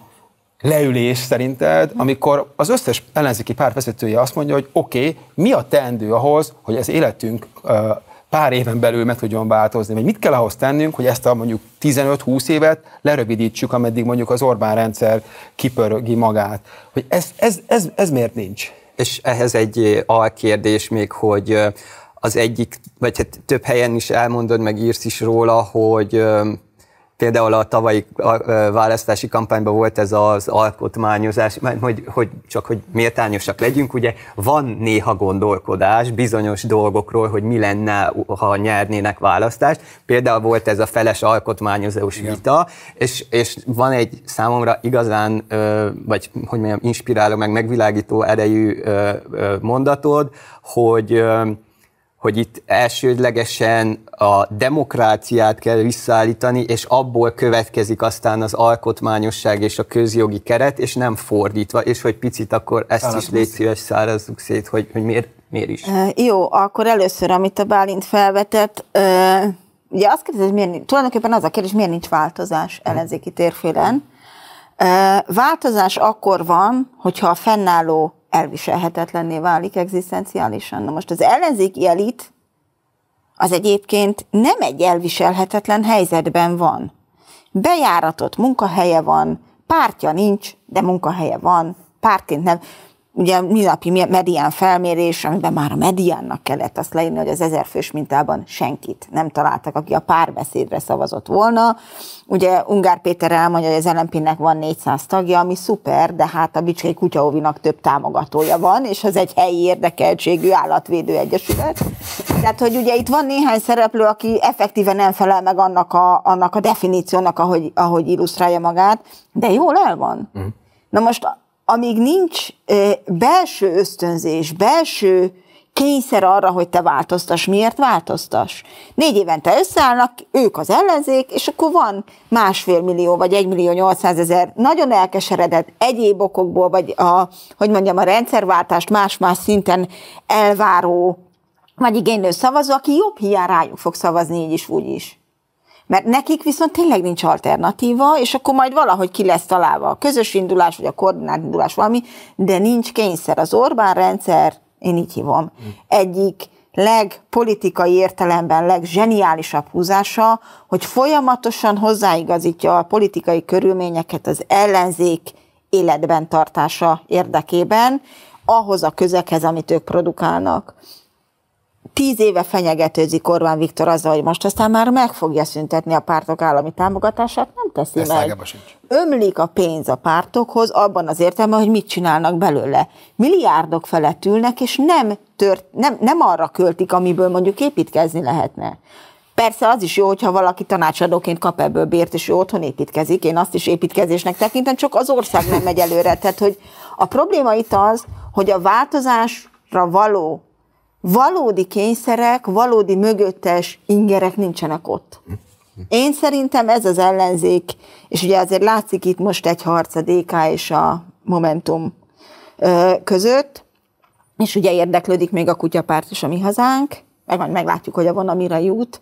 leülés szerinted, amikor az összes ellenzéki párt vezetője azt mondja, hogy oké, okay, mi a teendő ahhoz, hogy ez életünk ö, pár éven belül meg tudjon változni, vagy mit kell ahhoz tennünk, hogy ezt a mondjuk 15-20 évet lerövidítsük, ameddig mondjuk az Orbán rendszer kipörögi magát. Hogy ez, ez, ez, ez miért nincs? És ehhez egy alkérdés még, hogy az egyik, vagy hát több helyen is elmondod, meg írsz is róla, hogy például a tavalyi választási kampányban volt ez az alkotmányozás, hogy, hogy csak hogy méltányosak legyünk, ugye van néha gondolkodás bizonyos dolgokról, hogy mi lenne, ha nyernének választást. Például volt ez a feles alkotmányozós Igen. vita, és, és van egy számomra igazán, vagy hogy mondjam, inspiráló, meg megvilágító erejű mondatod, hogy hogy itt elsődlegesen a demokráciát kell visszaállítani, és abból következik aztán az alkotmányosság és a közjogi keret, és nem fordítva, és hogy picit akkor ezt Szállaz is légy szíves szárazzuk szét, hogy, hogy miért, miért is. Jó, akkor először, amit a Bálint felvetett, ugye azt kérdez, hogy miért, tulajdonképpen az a kérdés, miért nincs változás ellenzéki térfélen. Változás akkor van, hogyha a fennálló elviselhetetlenné válik egzisztenciálisan. Na most az ellenzéki elit az egyébként nem egy elviselhetetlen helyzetben van. Bejáratott munkahelye van, pártja nincs, de munkahelye van, pártként nem ugye minapi medián felmérés, amiben már a mediánnak kellett azt leírni, hogy az ezerfős mintában senkit nem találtak, aki a párbeszédre szavazott volna. Ugye Ungár Péter elmondja, hogy az LNP-nek van 400 tagja, ami szuper, de hát a Bicskei Kutyaóvinak több támogatója van, és az egy helyi érdekeltségű állatvédő egyesület. Tehát, hogy ugye itt van néhány szereplő, aki effektíven nem felel meg annak a, annak a definíciónak, ahogy, ahogy illusztrálja magát, de jól el van. Mm. Na most amíg nincs belső ösztönzés, belső kényszer arra, hogy te változtas. Miért változtas? Négy évente összeállnak, ők az ellenzék, és akkor van másfél millió, vagy egy millió nyolcszázezer nagyon elkeseredett egyéb okokból, vagy a, hogy mondjam, a rendszerváltást más-más szinten elváró, vagy igénylő szavazó, aki jobb hiány rájuk fog szavazni így is, úgy is. Mert nekik viszont tényleg nincs alternatíva, és akkor majd valahogy ki lesz találva a közös indulás, vagy a koordinált indulás valami, de nincs kényszer. Az Orbán rendszer, én így hívom, egyik legpolitikai értelemben legzseniálisabb húzása, hogy folyamatosan hozzáigazítja a politikai körülményeket az ellenzék életben tartása érdekében, ahhoz a közekhez, amit ők produkálnak tíz éve fenyegetőzik Orbán Viktor azzal, hogy most aztán már meg fogja szüntetni a pártok állami támogatását, nem teszi Ezt meg. Ömlik a pénz a pártokhoz abban az értelemben, hogy mit csinálnak belőle. Milliárdok felett ülnek, és nem, tört, nem, nem arra költik, amiből mondjuk építkezni lehetne. Persze az is jó, hogyha valaki tanácsadóként kap ebből bért, és ő otthon építkezik. Én azt is építkezésnek tekintem, csak az ország nem megy előre. Tehát, hogy a probléma itt az, hogy a változásra való valódi kényszerek, valódi mögöttes ingerek nincsenek ott. Én szerintem ez az ellenzék, és ugye azért látszik itt most egy harc a DK és a Momentum között, és ugye érdeklődik még a kutyapárt is a mi hazánk, meg majd meglátjuk, hogy a van, amire jut.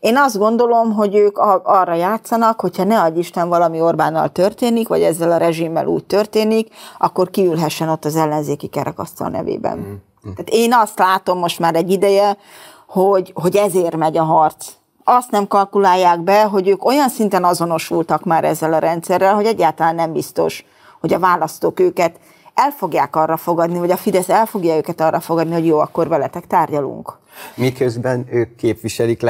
Én azt gondolom, hogy ők arra játszanak, hogyha ne adj Isten valami Orbánnal történik, vagy ezzel a rezsimmel úgy történik, akkor kiülhessen ott az ellenzéki kerekasztal nevében. Mm. Tehát én azt látom most már egy ideje, hogy, hogy ezért megy a harc. Azt nem kalkulálják be, hogy ők olyan szinten azonosultak már ezzel a rendszerrel, hogy egyáltalán nem biztos, hogy a választók őket el fogják arra fogadni, vagy a Fidesz el fogja őket arra fogadni, hogy jó, akkor veletek tárgyalunk. Miközben ők képviselik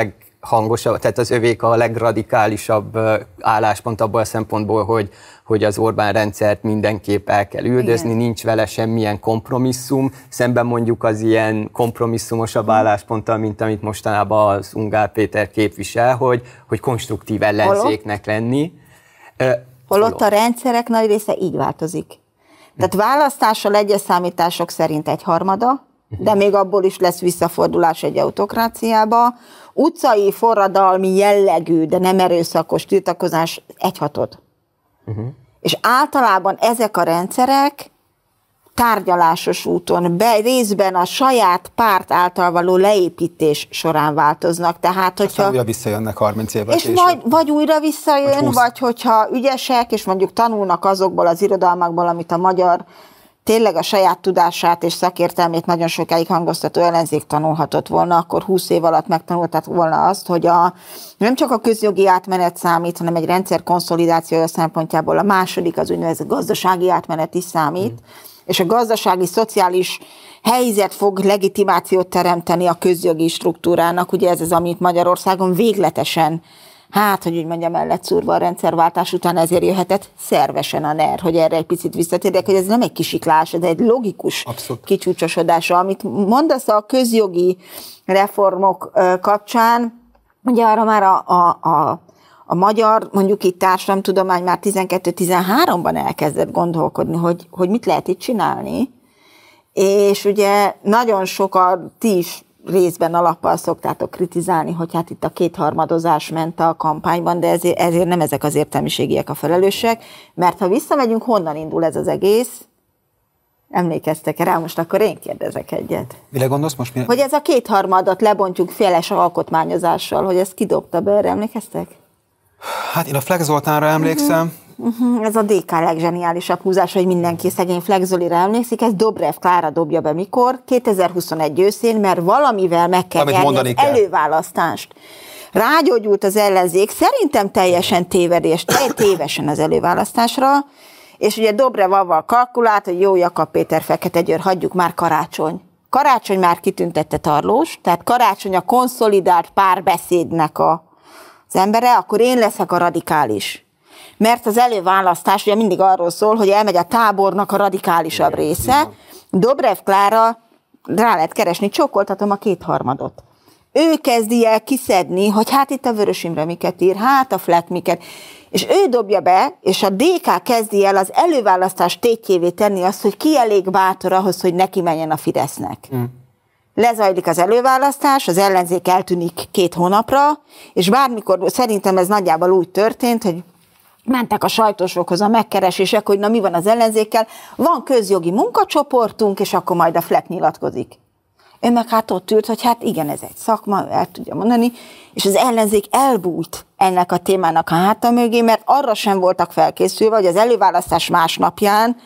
leghangosabb, tehát az övék a legradikálisabb álláspont abból a szempontból, hogy, hogy az Orbán rendszert mindenképp el kell üldözni, Igen. nincs vele semmilyen kompromisszum, szemben mondjuk az ilyen kompromisszumosabb állásponttal, mint amit mostanában az Ungár Péter képvisel, hogy, hogy konstruktív ellenzéknek lenni. Holott a rendszerek nagy része így változik. Tehát választással egyes számítások szerint egy harmada, de még abból is lesz visszafordulás egy autokráciába. Utcai, forradalmi jellegű, de nem erőszakos tiltakozás egy hatod. És általában ezek a rendszerek tárgyalásos úton, be, részben a saját párt által való leépítés során változnak. Tehát, hogyha... Aztán újra visszajönnek 30 évvel És később. vagy, vagy újra visszajön, Vagy vagy, húsz. vagy hogyha ügyesek, és mondjuk tanulnak azokból az irodalmakból, amit a magyar tényleg a saját tudását és szakértelmét nagyon sokáig hangoztató ellenzék tanulhatott volna, akkor 20 év alatt megtanulták volna azt, hogy a, nem csak a közjogi átmenet számít, hanem egy rendszer konszolidációja szempontjából a második, az úgynevezett gazdasági átmenet is számít, mm. és a gazdasági, szociális helyzet fog legitimációt teremteni a közjogi struktúrának, ugye ez az, amit Magyarországon végletesen hát, hogy úgy mondjam, el lett szúrva a rendszerváltás után, ezért jöhetett szervesen a NER, hogy erre egy picit visszatérjek, hogy ez nem egy kisiklás, de egy logikus Abszolút. kicsúcsosodása. Amit mondasz a közjogi reformok kapcsán, ugye arra már a, a, a a magyar, mondjuk itt társadalomtudomány már 12-13-ban elkezdett gondolkodni, hogy, hogy mit lehet itt csinálni, és ugye nagyon sokan ti is részben alappal szoktátok kritizálni, hogy hát itt a kétharmadozás ment a kampányban, de ezért, ezért nem ezek az értelmiségiek a felelősek, mert ha visszamegyünk, honnan indul ez az egész, emlékeztek rá, most akkor én kérdezek egyet. Mire gondolsz most? Mire? Hogy ez a kétharmadat lebontjuk féles alkotmányozással, hogy ezt kidobta be, erre emlékeztek? Hát én a Flex Zoltánra emlékszem, Uh-huh, ez a DK legzseniálisabb húzás, hogy mindenki szegény Flexolira emlékszik, ez Dobrev Klára dobja be mikor? 2021 őszén, mert valamivel meg kell Amit nyerni az kell. előválasztást. Rágyógyult az ellenzék, szerintem teljesen tévedés, te- tévesen az előválasztásra, és ugye Dobrev avval kalkulált, hogy jó, Jakab Péter Fekete Győr, hagyjuk már karácsony. Karácsony már kitüntette Tarlós, tehát karácsony a konszolidált párbeszédnek a, az embere, akkor én leszek a radikális. Mert az előválasztás ugye mindig arról szól, hogy elmegy a tábornak a radikálisabb része. Dobrev Klára, rá lehet keresni, csókoltatom a kétharmadot. Ő kezdi el kiszedni, hogy hát itt a Vörös Imre miket ír, hát a Fleck miket. És ő dobja be, és a DK kezdi el az előválasztás tétjévé tenni azt, hogy ki elég bátor ahhoz, hogy neki menjen a Fidesznek. Lezajlik az előválasztás, az ellenzék eltűnik két hónapra, és bármikor szerintem ez nagyjából úgy történt, hogy mentek a sajtósokhoz a megkeresések, hogy na mi van az ellenzékkel, van közjogi munkacsoportunk, és akkor majd a Fleck nyilatkozik. Ő meg hát ott ült, hogy hát igen, ez egy szakma, el tudja mondani, és az ellenzék elbújt ennek a témának a háta mögé, mert arra sem voltak felkészülve, hogy az előválasztás másnapján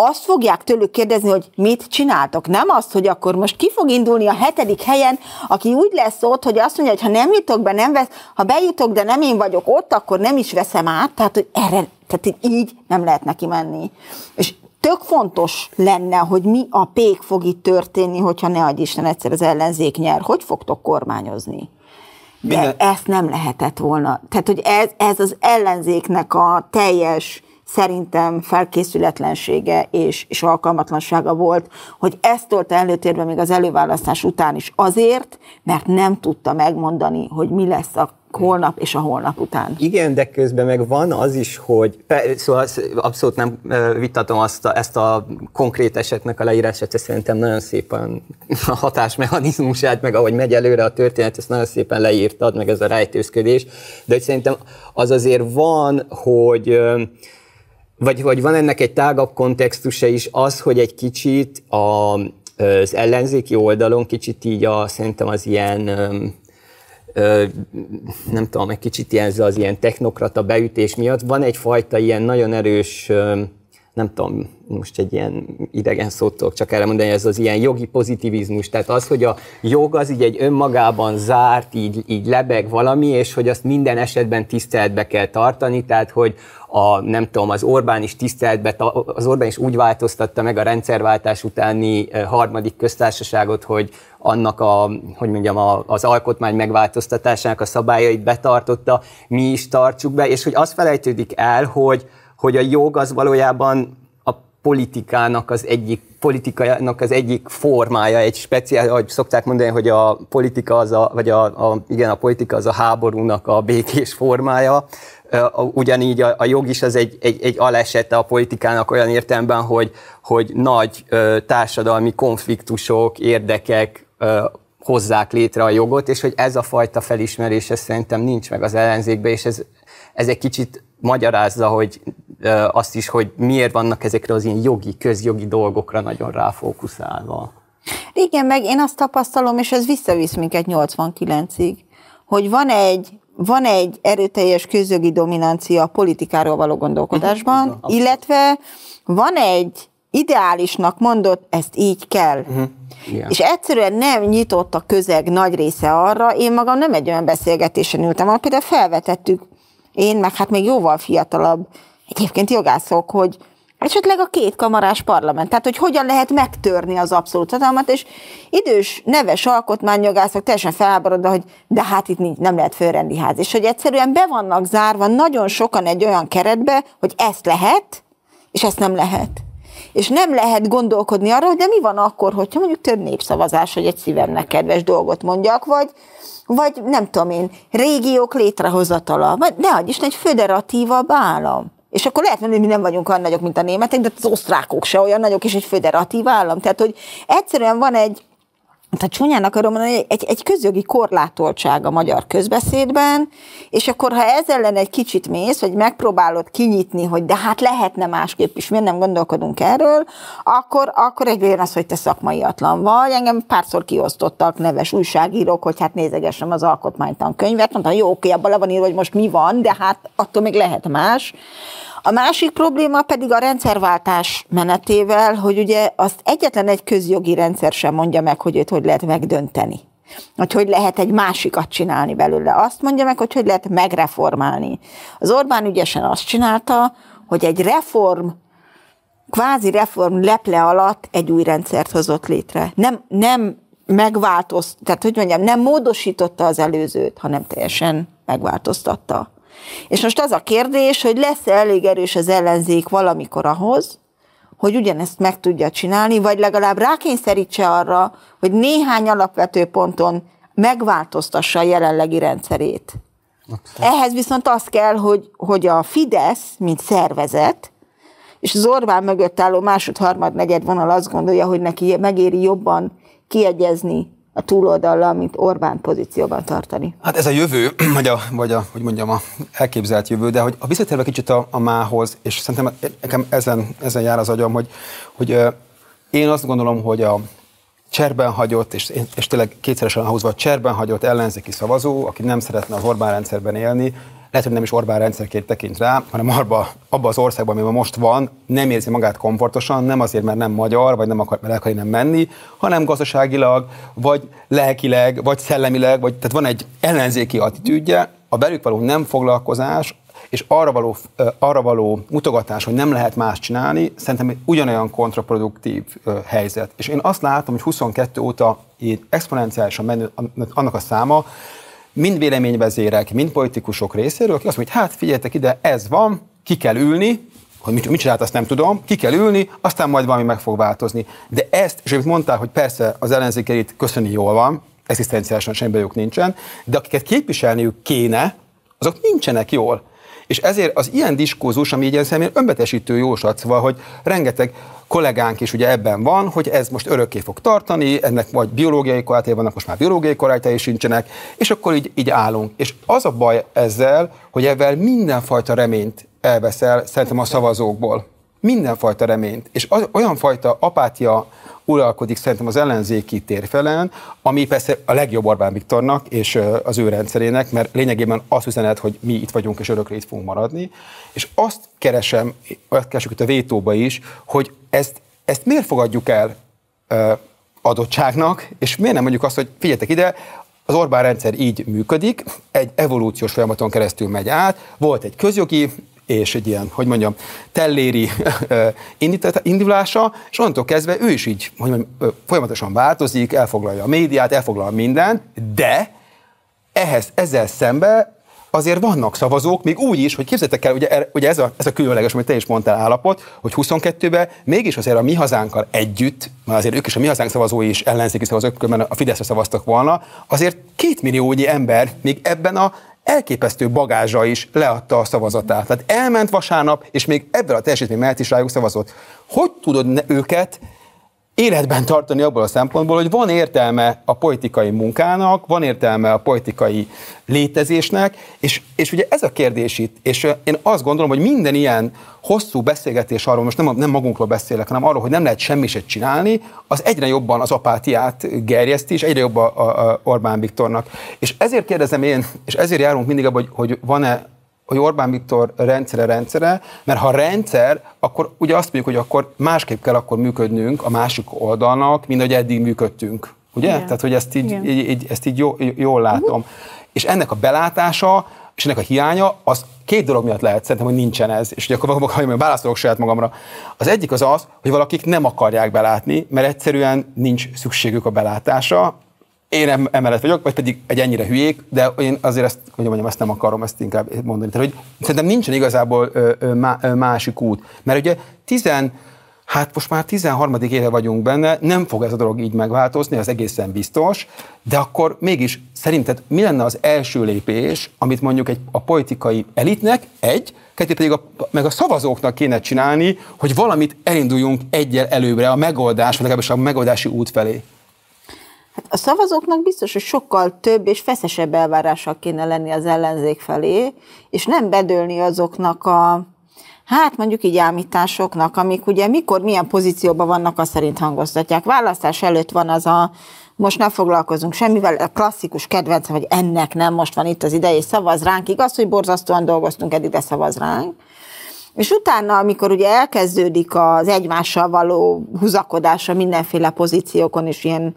azt fogják tőlük kérdezni, hogy mit csináltok. Nem azt, hogy akkor most ki fog indulni a hetedik helyen, aki úgy lesz ott, hogy azt mondja, hogy ha nem jutok be, nem vesz, ha bejutok, de nem én vagyok ott, akkor nem is veszem át. Tehát, hogy erre, tehát így nem lehet neki menni. És tök fontos lenne, hogy mi a pék fog itt történni, hogyha ne adj Isten egyszer az ellenzék nyer. Hogy fogtok kormányozni? De Minden- ezt nem lehetett volna. Tehát, hogy ez, ez az ellenzéknek a teljes szerintem felkészületlensége és, és alkalmatlansága volt, hogy ezt tolta előtérbe még az előválasztás után is azért, mert nem tudta megmondani, hogy mi lesz a holnap és a holnap után. Igen, de közben meg van az is, hogy szóval abszolút nem vitatom azt a, ezt a konkrét esetnek a leírását, ezt szerintem nagyon szépen a hatásmechanizmusát, meg ahogy megy előre a történet, ezt nagyon szépen leírtad, meg ez a rejtőzködés, de hogy szerintem az azért van, hogy vagy, vagy van ennek egy tágabb kontextusa is az, hogy egy kicsit a, az ellenzéki oldalon kicsit így a, szerintem az ilyen nem tudom, egy kicsit ilyen, az ilyen technokrata beütés miatt van egyfajta ilyen nagyon erős nem tudom, most egy ilyen idegen szót tudok csak erre mondani, ez az ilyen jogi pozitivizmus, tehát az, hogy a jog az így egy önmagában zárt, így, így lebeg valami, és hogy azt minden esetben tiszteletbe kell tartani, tehát hogy a, nem tudom, az Orbán is tiszteletbe, az Orbán is úgy változtatta meg a rendszerváltás utáni harmadik köztársaságot, hogy annak a, hogy mondjam, a, az alkotmány megváltoztatásának a szabályait betartotta, mi is tartsuk be, és hogy az felejtődik el, hogy, hogy a jog az valójában a politikának az egyik politikának az egyik formája, egy speciális, ahogy szokták mondani, hogy a politika az a, vagy a, a, igen, a politika az a háborúnak a békés formája, ugyanígy a, a jog is az egy, egy, egy alesete a politikának olyan értelemben, hogy, hogy nagy társadalmi konfliktusok, érdekek hozzák létre a jogot, és hogy ez a fajta felismerése szerintem nincs meg az ellenzékben, és ez, ez egy kicsit magyarázza, hogy azt is, hogy miért vannak ezekre az ilyen jogi, közjogi dolgokra nagyon ráfókuszálva. Igen, meg én azt tapasztalom, és ez visszavisz minket 89-ig, hogy van egy, van egy erőteljes közjogi dominancia a politikáról való gondolkodásban, uh-huh. illetve van egy ideálisnak mondott, ezt így kell. Uh-huh. Yeah. És egyszerűen nem nyitott a közeg nagy része arra, én magam nem egy olyan beszélgetésen ültem, ahol például felvetettük én meg hát még jóval fiatalabb, egyébként jogászok, hogy esetleg a két kamarás parlament, tehát hogy hogyan lehet megtörni az abszolút hatalmat, és idős, neves alkotmányjogászok teljesen felháborodva, hogy de hát itt nincs, nem lehet főrendi ház, és hogy egyszerűen be vannak zárva nagyon sokan egy olyan keretbe, hogy ezt lehet, és ezt nem lehet. És nem lehet gondolkodni arra, hogy de mi van akkor, hogyha mondjuk több népszavazás, hogy egy szívemnek kedves dolgot mondjak, vagy, vagy nem tudom én, régiók létrehozatala, vagy ne is egy föderatívabb állam. És akkor lehet mondani, hogy mi nem vagyunk olyan nagyok, mint a németek, de az osztrákok se olyan nagyok, és egy föderatív állam. Tehát, hogy egyszerűen van egy, tehát csúnyán akarom mondani, egy, egy közjogi korlátoltság a magyar közbeszédben, és akkor ha ezzel ellen egy kicsit mész, vagy megpróbálod kinyitni, hogy de hát lehetne másképp is, miért nem gondolkodunk erről, akkor, akkor egy az, hogy te szakmaiatlan vagy. Engem párszor kiosztottak neves újságírók, hogy hát nézegessem az alkotmánytan könyvet, mondta, jó, oké, abban le van írva, hogy most mi van, de hát attól még lehet más. A másik probléma pedig a rendszerváltás menetével, hogy ugye azt egyetlen egy közjogi rendszer sem mondja meg, hogy őt hogy lehet megdönteni. Hogy hogy lehet egy másikat csinálni belőle. Azt mondja meg, hogy hogy lehet megreformálni. Az Orbán ügyesen azt csinálta, hogy egy reform, kvázi reform leple alatt egy új rendszert hozott létre. Nem, nem megváltozt, tehát hogy mondjam, nem módosította az előzőt, hanem teljesen megváltoztatta. És most az a kérdés, hogy lesz-e elég erős az ellenzék valamikor ahhoz, hogy ugyanezt meg tudja csinálni, vagy legalább rákényszerítse arra, hogy néhány alapvető ponton megváltoztassa a jelenlegi rendszerét. Ehhez viszont az kell, hogy, hogy a Fidesz, mint szervezet, és az Orbán mögött álló másod, harmad, negyed vonal azt gondolja, hogy neki megéri jobban kiegyezni a túloldallal, mint Orbán pozícióban tartani. Hát ez a jövő, [CLEARS THROAT] vagy a, vagy a hogy mondjam, a elképzelt jövő, de hogy a visszatérve kicsit a, a mához, és szerintem nekem ezen, ezen jár az agyam, hogy, hogy én azt gondolom, hogy a cserben hagyott, és, és tényleg kétszeresen ahhoz cserben hagyott ellenzéki szavazó, aki nem szeretne az Orbán rendszerben élni, lehet, hogy nem is Orbán rendszerként tekint rá, hanem abba, abba az országban, amiben most van, nem érzi magát komfortosan, nem azért, mert nem magyar, vagy nem akar, mert akar nem menni, hanem gazdaságilag, vagy lelkileg, vagy szellemileg, vagy tehát van egy ellenzéki attitűdje, a belük való nem foglalkozás, és arra való, arra való mutogatás, hogy nem lehet más csinálni, szerintem egy ugyanolyan kontraproduktív helyzet. És én azt látom, hogy 22 óta így exponenciálisan menő annak a száma, mind véleményvezérek, mind politikusok részéről, akik azt hogy hát figyeljetek ide, ez van, ki kell ülni, hogy mit, mit csinált, azt nem tudom, ki kell ülni, aztán majd valami meg fog változni. De ezt, és amit mondtál, hogy persze az ellenzékeit köszöni jól van, egzisztenciálisan semmi bajuk nincsen, de akiket képviselniük kéne, azok nincsenek jól. És ezért az ilyen diskurzus, ami ilyen személy önbetesítő jóslat, szóval, hogy rengeteg kollégánk is ugye ebben van, hogy ez most örökké fog tartani, ennek vagy biológiai korlátai vannak, most már biológiai korlátai sincsenek, és akkor így, így állunk. És az a baj ezzel, hogy ebben mindenfajta reményt elveszel szerintem a szavazókból. Mindenfajta reményt. És az, olyan fajta apátia uralkodik szerintem az ellenzéki térfelen, ami persze a legjobb Orbán Viktornak és az ő rendszerének, mert lényegében azt üzenet, hogy mi itt vagyunk és örökre itt fogunk maradni, és azt keresem, azt keresünk itt a vétóba is, hogy ezt, ezt miért fogadjuk el adottságnak, és miért nem mondjuk azt, hogy figyeljetek ide, az Orbán rendszer így működik, egy evolúciós folyamaton keresztül megy át, volt egy közjogi és egy ilyen, hogy mondjam, telléri indulása, és onnantól kezdve ő is így, hogy mondjam, folyamatosan változik, elfoglalja a médiát, elfoglal mindent, de ehhez, ezzel szembe azért vannak szavazók, még úgy is, hogy képzeljétek el, ugye, ugye ez, a, ez a különleges, amit te is mondtál állapot, hogy 22-ben mégis azért a mi hazánkkal együtt, mert azért ők is a mi hazánk szavazói is ellenzéki szavazók, mert a Fideszre szavaztak volna, azért két milliónyi ember még ebben a elképesztő bagázsa is leadta a szavazatát. Tehát elment vasárnap, és még ebből a teljesítmény mellett is rájuk szavazott. Hogy tudod őket életben tartani abból a szempontból, hogy van értelme a politikai munkának, van értelme a politikai létezésnek, és, és ugye ez a kérdés itt, és én azt gondolom, hogy minden ilyen hosszú beszélgetés arról, most nem, nem magunkról beszélek, hanem arról, hogy nem lehet semmi se csinálni, az egyre jobban az apátiát gerjeszti, és egyre jobban a, a Orbán Viktornak. És ezért kérdezem én, és ezért járunk mindig abban, hogy, hogy van-e hogy Orbán Viktor rendszere rendszere, mert ha rendszer, akkor ugye azt mondjuk, hogy akkor másképp kell akkor működnünk a másik oldalnak, mint hogy eddig működtünk. Ugye? Igen. Tehát, hogy ezt így, így, így, ezt így jó, jól látom. Uh-huh. És ennek a belátása, és ennek a hiánya, az két dolog miatt lehet, szerintem, hogy nincsen ez. És ugye akkor ha válaszolok saját magamra. Az egyik az az, hogy valakik nem akarják belátni, mert egyszerűen nincs szükségük a belátásra, én emellett vagyok, vagy pedig egy ennyire hülyék, de én azért ezt, hogy mondjam, ezt nem akarom ezt inkább mondani. Tehát, hogy szerintem nincsen igazából ö, ö, má, ö, másik út. Mert ugye tizen, hát most már 13. éve vagyunk benne, nem fog ez a dolog így megváltozni, az egészen biztos, de akkor mégis szerinted mi lenne az első lépés, amit mondjuk egy, a politikai elitnek, egy, kettő pedig a, meg a szavazóknak kéne csinálni, hogy valamit elinduljunk egyel előbbre a megoldás, vagy legalábbis a megoldási út felé? Hát a szavazóknak biztos, hogy sokkal több és feszesebb elvárással kéne lenni az ellenzék felé, és nem bedőlni azoknak a, hát mondjuk így ámításoknak, amik ugye mikor, milyen pozícióban vannak, azt szerint hangoztatják. Választás előtt van az a, most nem foglalkozunk semmivel, a klasszikus kedvenc, hogy ennek nem most van itt az ideje, és szavaz ránk. Igaz, hogy borzasztóan dolgoztunk eddig, de szavaz ránk. És utána, amikor ugye elkezdődik az egymással való húzakodása mindenféle pozíciókon, és ilyen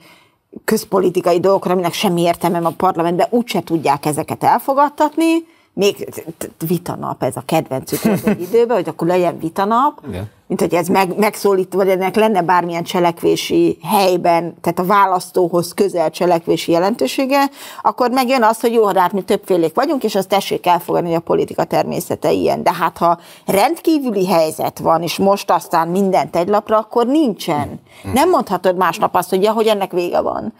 közpolitikai dolgokra, aminek semmi értelme a parlamentben, úgyse tudják ezeket elfogadtatni, még vitanap, ez a kedvencük volt egy időben, hogy akkor legyen vitanap, Igen. Mint hogy ez meg, megszólít, vagy ennek lenne bármilyen cselekvési helyben, tehát a választóhoz közel cselekvési jelentősége, akkor megjön az, hogy jó, hát mi többfélék vagyunk, és azt tessék elfogadni, hogy a politika természete ilyen. De hát ha rendkívüli helyzet van, és most aztán mindent egy lapra, akkor nincsen. Nem mondhatod másnap azt, hogy ja, hogy ennek vége van.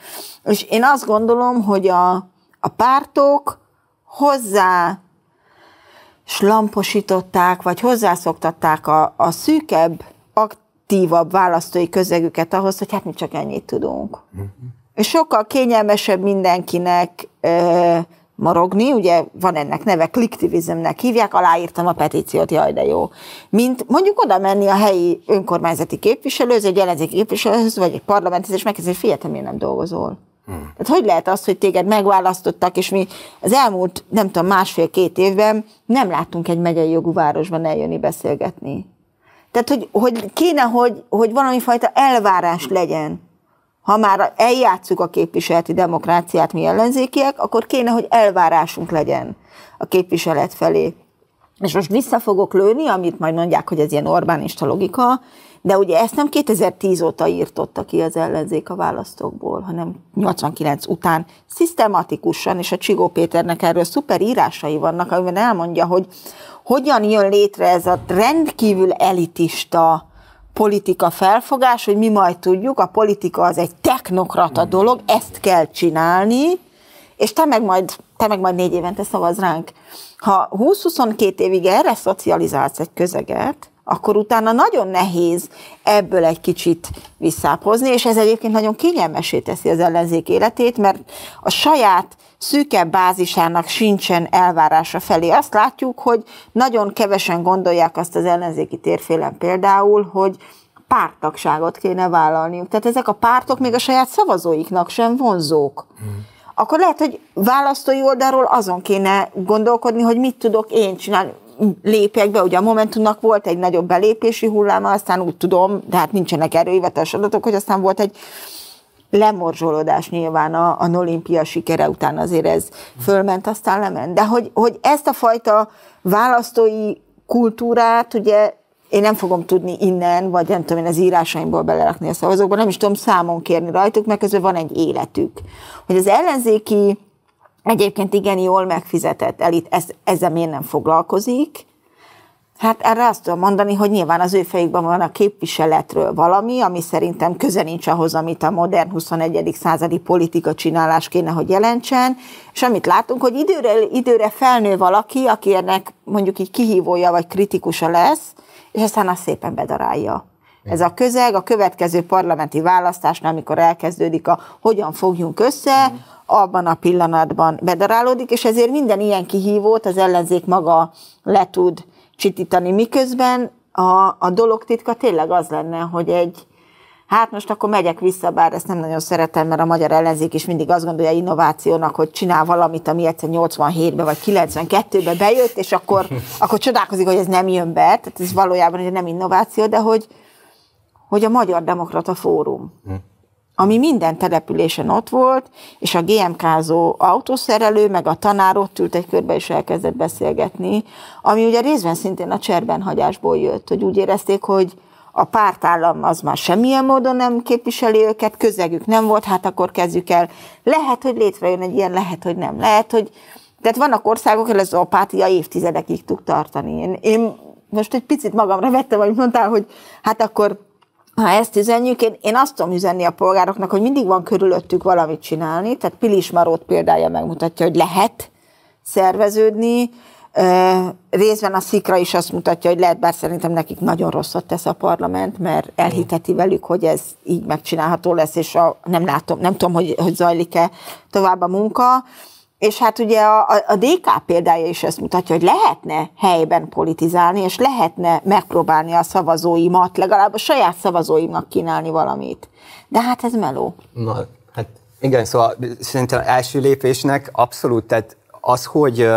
És én azt gondolom, hogy a, a pártok, hozzá slamposították, vagy hozzászoktatták a, a szűkebb, aktívabb választói közegüket ahhoz, hogy hát mi csak ennyit tudunk. És sokkal kényelmesebb mindenkinek ö, marogni, ugye van ennek neve, kliktivizmnek hívják, aláírtam a petíciót, jaj de jó. Mint mondjuk oda menni a helyi önkormányzati képviselőhöz, egy ellenzéki képviselőhöz, vagy egy parlamenthez, és megkezdeni, hogy figyelj, nem dolgozol? Hmm. Tehát hogy lehet az, hogy téged megválasztottak, és mi az elmúlt, nem tudom, másfél-két évben nem láttunk egy megyei jogú városban eljönni beszélgetni. Tehát, hogy, hogy kéne, hogy, hogy valami fajta elvárás legyen. Ha már eljátszuk a képviseleti demokráciát mi ellenzékiek, akkor kéne, hogy elvárásunk legyen a képviselet felé. És most vissza fogok lőni, amit majd mondják, hogy ez ilyen Orbánista logika, de ugye ezt nem 2010 óta írtotta ki az ellenzék a választókból, hanem 89 után szisztematikusan, és a Csigó Péternek erről szuper írásai vannak, amiben elmondja, hogy hogyan jön létre ez a rendkívül elitista politika felfogás, hogy mi majd tudjuk, a politika az egy technokrata dolog, ezt kell csinálni, és te meg majd, te meg majd négy évente szavaz ránk. Ha 20-22 évig erre szocializálsz egy közeget, akkor utána nagyon nehéz ebből egy kicsit visszápozni, és ez egyébként nagyon kényelmesé teszi az ellenzék életét, mert a saját szűkebb bázisának sincsen elvárása felé. Azt látjuk, hogy nagyon kevesen gondolják azt az ellenzéki térfélen például, hogy pártagságot kéne vállalniuk. Tehát ezek a pártok még a saját szavazóiknak sem vonzók. Hmm. Akkor lehet, hogy választói oldalról azon kéne gondolkodni, hogy mit tudok én csinálni lépjek be, ugye a Momentumnak volt egy nagyobb belépési hulláma, aztán úgy tudom, de hát nincsenek erőivetes adatok, hogy aztán volt egy lemorzsolódás nyilván a, a olimpia sikere után azért ez fölment, aztán lement. De hogy, hogy ezt a fajta választói kultúrát, ugye én nem fogom tudni innen, vagy nem tudom én az írásaimból belerakni a szavazókba, nem is tudom számon kérni rajtuk, mert közben van egy életük. Hogy az ellenzéki egyébként igen jól megfizetett elit ez, ezzel miért nem foglalkozik, Hát erre azt tudom mondani, hogy nyilván az ő fejükben van a képviseletről valami, ami szerintem köze nincs ahhoz, amit a modern 21. századi politika csinálás kéne, hogy jelentsen, és amit látunk, hogy időre, időre felnő valaki, aki ennek mondjuk így kihívója vagy kritikusa lesz, és aztán azt szépen bedarálja. Ez a közeg a következő parlamenti választásnál, amikor elkezdődik a hogyan fogjunk össze, abban a pillanatban bedarálódik, és ezért minden ilyen kihívót az ellenzék maga le tud csitítani, miközben a, a dolog titka tényleg az lenne, hogy egy, hát most akkor megyek vissza, bár ezt nem nagyon szeretem, mert a magyar ellenzék is mindig azt gondolja innovációnak, hogy csinál valamit, ami egyszer 87-ben vagy 92-ben bejött, és akkor, [LAUGHS] akkor csodálkozik, hogy ez nem jön be, tehát ez valójában nem innováció, de hogy, hogy a Magyar Demokrata Fórum. Ami minden településen ott volt, és a GMK-zó autószerelő, meg a tanár ott ült egy körbe, és elkezdett beszélgetni, ami ugye részben szintén a cserbenhagyásból jött, hogy úgy érezték, hogy a pártállam az már semmilyen módon nem képviseli őket, közegük nem volt, hát akkor kezdjük el. Lehet, hogy létrejön egy ilyen, lehet, hogy nem. Lehet, hogy... Tehát vannak országok, ahol ez apátia évtizedekig tud tartani. Én, én most egy picit magamra vettem, vagy mondtál, hogy hát akkor ha ezt üzenjük, én, én azt tudom üzenni a polgároknak, hogy mindig van körülöttük valamit csinálni, tehát Pilis Marót példája megmutatja, hogy lehet szerveződni, részben a szikra is azt mutatja, hogy lehet, bár szerintem nekik nagyon rosszat tesz a parlament, mert elhiteti velük, hogy ez így megcsinálható lesz, és a, nem látom, nem tudom, hogy, hogy zajlik-e tovább a munka. És hát ugye a, a DK példája is ezt mutatja, hogy lehetne helyben politizálni, és lehetne megpróbálni a szavazóimat, legalább a saját szavazóimnak kínálni valamit. De hát ez meló. Na, hát igen, szóval szerintem első lépésnek abszolút, tehát az, hogy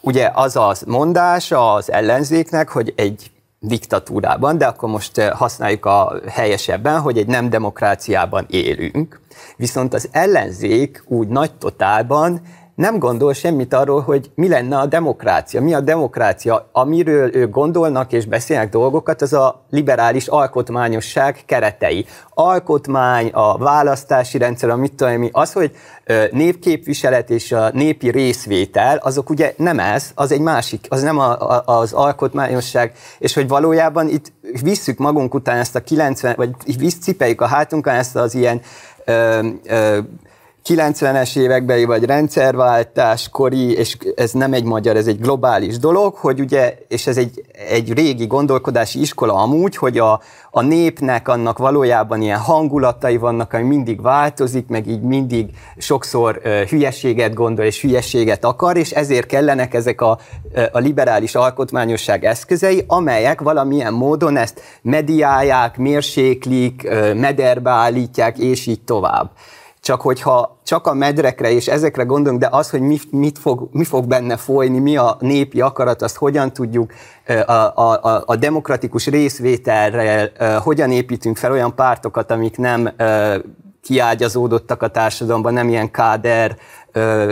ugye az az mondás az ellenzéknek, hogy egy diktatúrában, de akkor most használjuk a helyesebben, hogy egy nem demokráciában élünk, Viszont az ellenzék úgy nagy totálban nem gondol semmit arról, hogy mi lenne a demokrácia. Mi a demokrácia? Amiről ők gondolnak és beszélnek dolgokat, az a liberális alkotmányosság keretei. Alkotmány, a választási rendszer, a mit tudom, az, hogy népképviselet és a népi részvétel, azok ugye nem ez, az egy másik, az nem a, a, az alkotmányosság, és hogy valójában itt visszük magunk után ezt a 90, vagy visszcipeljük a hátunkon ezt az ilyen ö, ö, 90-es évekbeli vagy rendszerváltás kori, és ez nem egy magyar, ez egy globális dolog, hogy ugye, és ez egy, egy régi gondolkodási iskola amúgy, hogy a, a népnek annak valójában ilyen hangulatai vannak, ami mindig változik, meg így mindig sokszor uh, hülyeséget gondol és hülyeséget akar, és ezért kellenek ezek a, a liberális alkotmányosság eszközei, amelyek valamilyen módon ezt mediálják, mérséklik, uh, mederbe állítják, és így tovább. Csak hogyha csak a medrekre és ezekre gondolunk, de az, hogy mi, mit fog, mi fog benne folyni, mi a népi akarat, azt hogyan tudjuk a, a, a demokratikus részvételre, hogyan építünk fel olyan pártokat, amik nem kiágyazódottak a társadalomban, nem ilyen káder,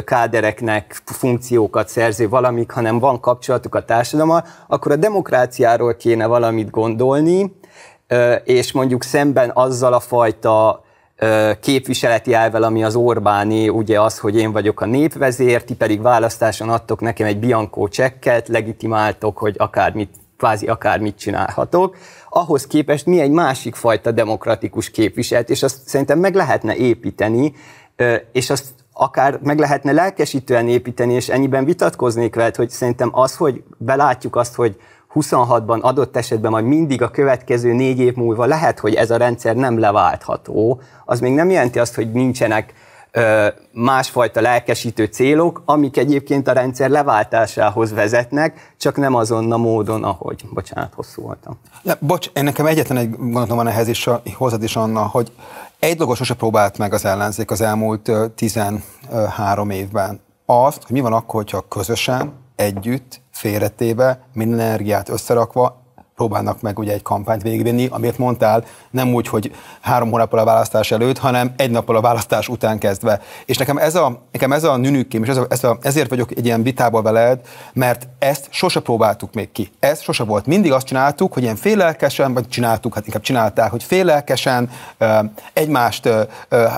kádereknek funkciókat szerző valamik, hanem van kapcsolatuk a társadalommal, akkor a demokráciáról kéne valamit gondolni, és mondjuk szemben azzal a fajta képviseleti elvel, ami az Orbáni, ugye az, hogy én vagyok a népvezér, ti pedig választáson adtok nekem egy Bianco csekket, legitimáltok, hogy akármit, kvázi akármit csinálhatok. Ahhoz képest mi egy másik fajta demokratikus képviselt, és azt szerintem meg lehetne építeni, és azt akár meg lehetne lelkesítően építeni, és ennyiben vitatkoznék veled, hogy szerintem az, hogy belátjuk azt, hogy 26-ban adott esetben majd mindig a következő négy év múlva lehet, hogy ez a rendszer nem leváltható, az még nem jelenti azt, hogy nincsenek másfajta lelkesítő célok, amik egyébként a rendszer leváltásához vezetnek, csak nem azon a módon, ahogy. Bocsánat, hosszú voltam. Ja, bocs, én nekem egyetlen egy gondolatom van ehhez is, hozzád is, Anna, hogy egy dolgot sose próbált meg az ellenzék az elmúlt ö, 13 évben. Azt, hogy mi van akkor, hogyha közösen, együtt, félretéve, minden energiát összerakva próbálnak meg ugye egy kampányt végigvinni, amit mondtál, nem úgy, hogy három hónappal a választás előtt, hanem egy nappal a választás után kezdve. És nekem ez a, nekem ez a nünükém, és ez a, ez a, ezért vagyok egy ilyen vitába veled, mert ezt sose próbáltuk még ki. Ez sose volt. Mindig azt csináltuk, hogy ilyen félelkesen, vagy csináltuk, hát inkább csinálták, hogy félelkesen egymást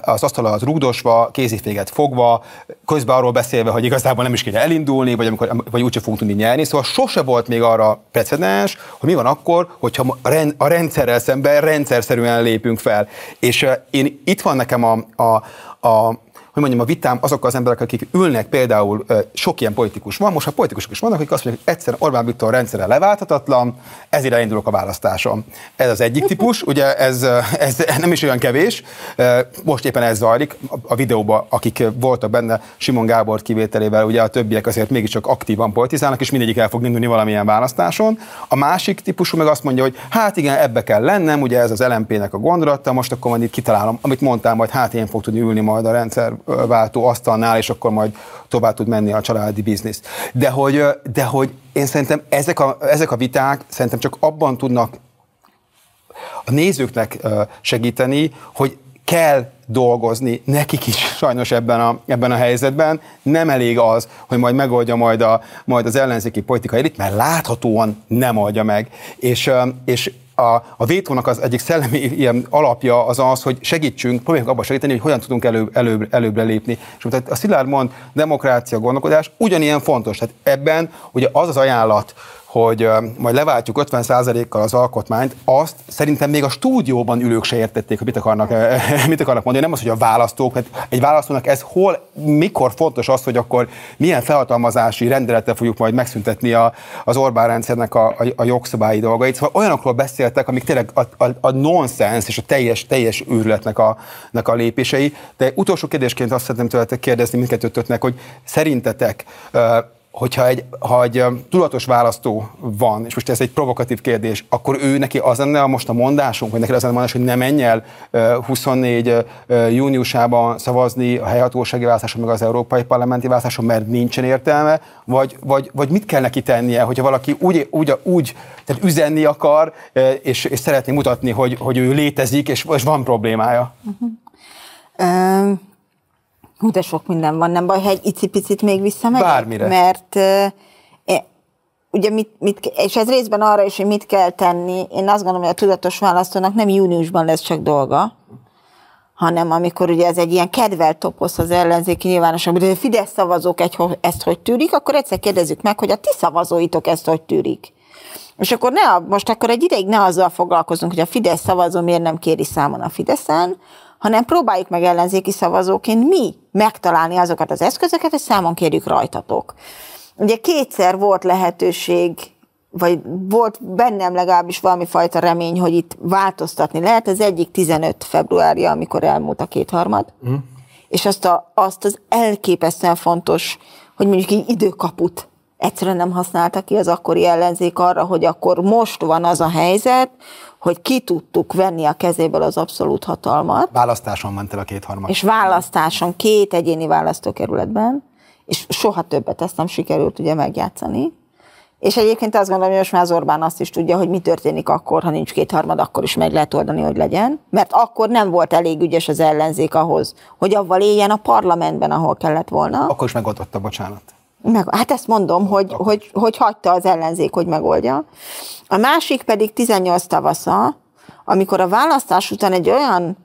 az asztal az rúgdosva, kéziféget fogva, közben arról beszélve, hogy igazából nem is kéne elindulni, vagy, amikor, vagy úgyse fogunk tudni nyerni. Szóval sose volt még arra precedens, hogy mi van akkor, hogyha a rendszerrel szemben rendszerszerűen lépünk fel. És én itt van nekem a, a, a hogy mondjam, a vitám azokkal az emberek, akik ülnek, például sok ilyen politikus van, most a politikusok is vannak, akik azt mondják, hogy egyszer Orbán Viktor rendszere leválthatatlan, ezért elindulok a választásom. Ez az egyik típus, ugye ez, ez nem is olyan kevés, most éppen ez zajlik, a videóban, akik voltak benne, Simon Gábor kivételével, ugye a többiek azért mégiscsak aktívan politizálnak, és mindegyik el fog indulni valamilyen választáson. A másik típusú meg azt mondja, hogy hát igen, ebbe kell lennem, ugye ez az LMP-nek a gondolata, most akkor majd itt kitalálom, amit mondtam, majd hát én fog tudni ülni majd a rendszer váltó asztalnál, és akkor majd tovább tud menni a családi biznisz. De hogy, de hogy én szerintem ezek a, ezek a viták szerintem csak abban tudnak a nézőknek segíteni, hogy kell dolgozni nekik is sajnos ebben a, ebben a helyzetben. Nem elég az, hogy majd megoldja majd, a, majd az ellenzéki politikai elit, mert láthatóan nem oldja meg. És, és a, a vétónak az egyik szellemi ilyen alapja az az, hogy segítsünk, próbáljuk abban segíteni, hogy hogyan tudunk előbb, előbb, előbbre lépni. És tehát a Szilárd mond, demokrácia, gondolkodás ugyanilyen fontos. Tehát ebben ugye az az ajánlat, hogy majd leváltjuk 50%-kal az alkotmányt, azt szerintem még a stúdióban ülők se értették, hogy mit akarnak, [LAUGHS] mit akarnak mondani. Nem az, hogy a választók, mert egy választónak ez hol, mikor fontos az, hogy akkor milyen felhatalmazási rendelettel fogjuk majd megszüntetni a, az Orbán rendszernek a, a, a jogszabályi dolgait. Szóval olyanokról beszéltek, amik tényleg a, a, a nonsens és a teljes, teljes őrületnek a, a lépései. De utolsó kérdésként azt szeretném tőletek kérdezni mindkettőtöknek, hogy szerintetek hogyha egy, ha egy tudatos választó van, és most ez egy provokatív kérdés, akkor ő neki az lenne most a mondásunk, vagy neki az lenne a mondás, hogy ne menj el 24 júniusában szavazni a helyhatósági választáson, meg az európai parlamenti választáson, mert nincsen értelme, vagy, vagy, vagy mit kell neki tennie, hogyha valaki úgy, úgy, úgy tehát üzenni akar, és, és szeretné mutatni, hogy, hogy ő létezik, és, és van problémája? Uh-huh. Um Hú, de sok minden van, nem baj, ha egy icipicit még visszamegyek? Bármire. Mert uh, ugye mit, mit, és ez részben arra is, hogy mit kell tenni. Én azt gondolom, hogy a tudatos választónak nem júniusban lesz csak dolga, hanem amikor ugye ez egy ilyen kedvelt toposz az ellenzéki nyilvánosságban, hogy a Fidesz szavazók egy, ezt hogy tűrik, akkor egyszer kérdezzük meg, hogy a ti szavazóitok ezt hogy tűrik. És akkor ne, most akkor egy ideig ne azzal foglalkozunk, hogy a Fidesz szavazó miért nem kéri számon a Fideszen, hanem próbáljuk meg ellenzéki szavazóként mi megtalálni azokat az eszközöket, hogy számon kérjük rajtatok. Ugye kétszer volt lehetőség, vagy volt bennem legalábbis valami fajta remény, hogy itt változtatni lehet. Az egyik 15 februárja, amikor elmúlt a kétharmad, mm. és azt, a, azt az elképesztően fontos, hogy mondjuk egy időkaput egyszerűen nem használta ki az akkori ellenzék arra, hogy akkor most van az a helyzet, hogy ki tudtuk venni a kezéből az abszolút hatalmat. Választáson ment el a kétharmad. És választáson, két egyéni választókerületben, és soha többet ezt nem sikerült ugye megjátszani. És egyébként azt gondolom, hogy most már az Orbán azt is tudja, hogy mi történik akkor, ha nincs kétharmad, akkor is meg lehet oldani, hogy legyen. Mert akkor nem volt elég ügyes az ellenzék ahhoz, hogy avval éljen a parlamentben, ahol kellett volna. Akkor is megoldotta, bocsánat. Meg, hát ezt mondom, hogy, hogy, hogy hagyta az ellenzék, hogy megoldja. A másik pedig 18 tavasza, amikor a választás után egy olyan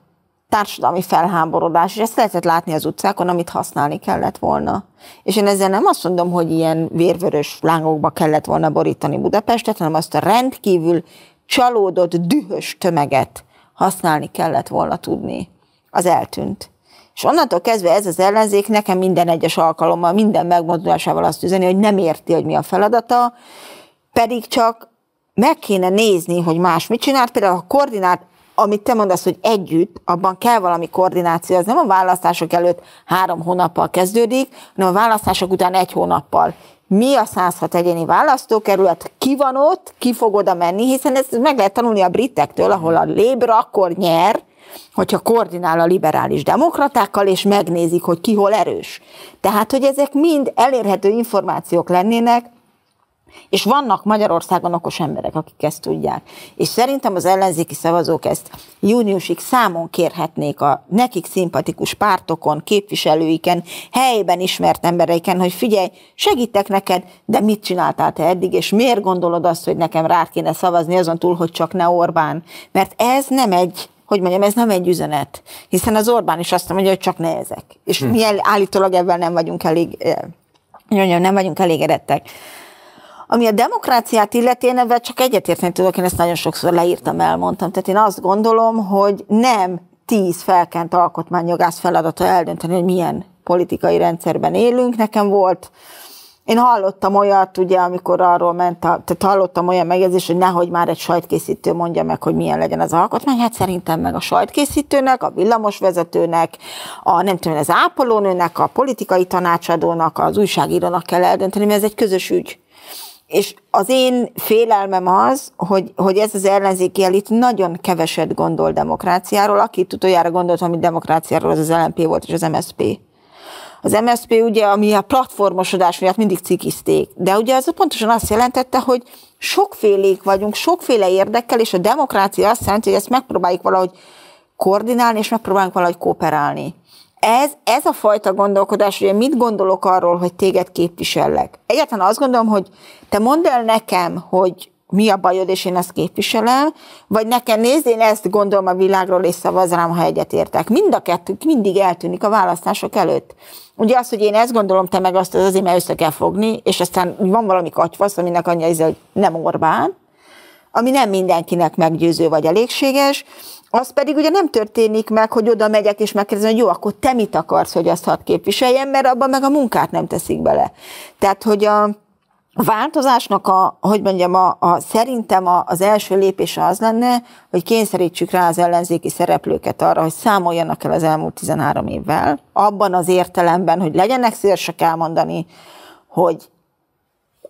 társadalmi felháborodás, és ezt lehetett látni az utcákon, amit használni kellett volna. És én ezzel nem azt mondom, hogy ilyen vérvörös lángokba kellett volna borítani Budapestet, hanem azt a rendkívül csalódott, dühös tömeget használni kellett volna tudni. Az eltűnt. És onnantól kezdve ez az ellenzék nekem minden egyes alkalommal, minden megmozdulásával azt üzeni, hogy nem érti, hogy mi a feladata, pedig csak meg kéne nézni, hogy más mit csinált. Például a koordinált, amit te mondasz, hogy együtt, abban kell valami koordináció. Az nem a választások előtt három hónappal kezdődik, hanem a választások után egy hónappal. Mi a 106 egyéni választókerület, ki van ott, ki fog oda menni, hiszen ezt meg lehet tanulni a britektől, ahol a Labour akkor nyer, hogyha koordinál a liberális demokratákkal, és megnézik, hogy ki hol erős. Tehát, hogy ezek mind elérhető információk lennének, és vannak Magyarországon okos emberek, akik ezt tudják. És szerintem az ellenzéki szavazók ezt júniusig számon kérhetnék a nekik szimpatikus pártokon, képviselőiken, helyben ismert embereiken, hogy figyelj, segítek neked, de mit csináltál te eddig, és miért gondolod azt, hogy nekem rá kéne szavazni azon túl, hogy csak ne Orbán? Mert ez nem egy hogy mondjam, ez nem egy üzenet, hiszen az Orbán is azt mondja, hogy csak ne ezek. És hm. mi állítólag ebben nem vagyunk elég, eh, mondjam, nem vagyunk elégedettek. Ami a demokráciát illeti, én ebben csak egyetérteni tudok, én ezt nagyon sokszor leírtam, elmondtam. Tehát én azt gondolom, hogy nem tíz felkent alkotmányjogász feladata eldönteni, hogy milyen politikai rendszerben élünk. Nekem volt én hallottam olyat, ugye, amikor arról ment, a, tehát hallottam olyan megjegyzést, hogy nehogy már egy sajtkészítő mondja meg, hogy milyen legyen az alkotmány. Hát szerintem meg a sajtkészítőnek, a villamosvezetőnek, a nem tudom, az ápolónőnek, a politikai tanácsadónak, az újságírónak kell eldönteni, mert ez egy közös ügy. És az én félelmem az, hogy, hogy ez az ellenzéki elit nagyon keveset gondol demokráciáról. Aki utoljára gondolt, amit demokráciáról, az az LNP volt és az MSP. Az MSZP ugye, ami a platformosodás miatt mindig cikizték, de ugye ez pontosan azt jelentette, hogy sokfélék vagyunk, sokféle érdekkel, és a demokrácia azt jelenti, hogy ezt megpróbáljuk valahogy koordinálni, és megpróbálunk valahogy kooperálni. Ez, ez a fajta gondolkodás, ugye mit gondolok arról, hogy téged képvisellek? Egyáltalán azt gondolom, hogy te mondd el nekem, hogy mi a bajod, és én ezt képviselem, vagy nekem nézd, én ezt gondolom a világról, és szavaz rám, ha egyetértek. Mind a kettő mindig eltűnik a választások előtt. Ugye az, hogy én ezt gondolom, te meg azt, az azért, mert össze kell fogni, és aztán van valami katyvasz, aminek annyi íze, hogy nem Orbán, ami nem mindenkinek meggyőző vagy elégséges, az pedig ugye nem történik meg, hogy oda megyek és megkérdezem, hogy jó, akkor te mit akarsz, hogy azt hadd képviseljem, mert abban meg a munkát nem teszik bele. Tehát, hogy a, a változásnak a, hogy mondjam, a, a, szerintem a, az első lépése az lenne, hogy kényszerítsük rá az ellenzéki szereplőket arra, hogy számoljanak el az elmúlt 13 évvel, abban az értelemben, hogy legyenek szívesek elmondani, hogy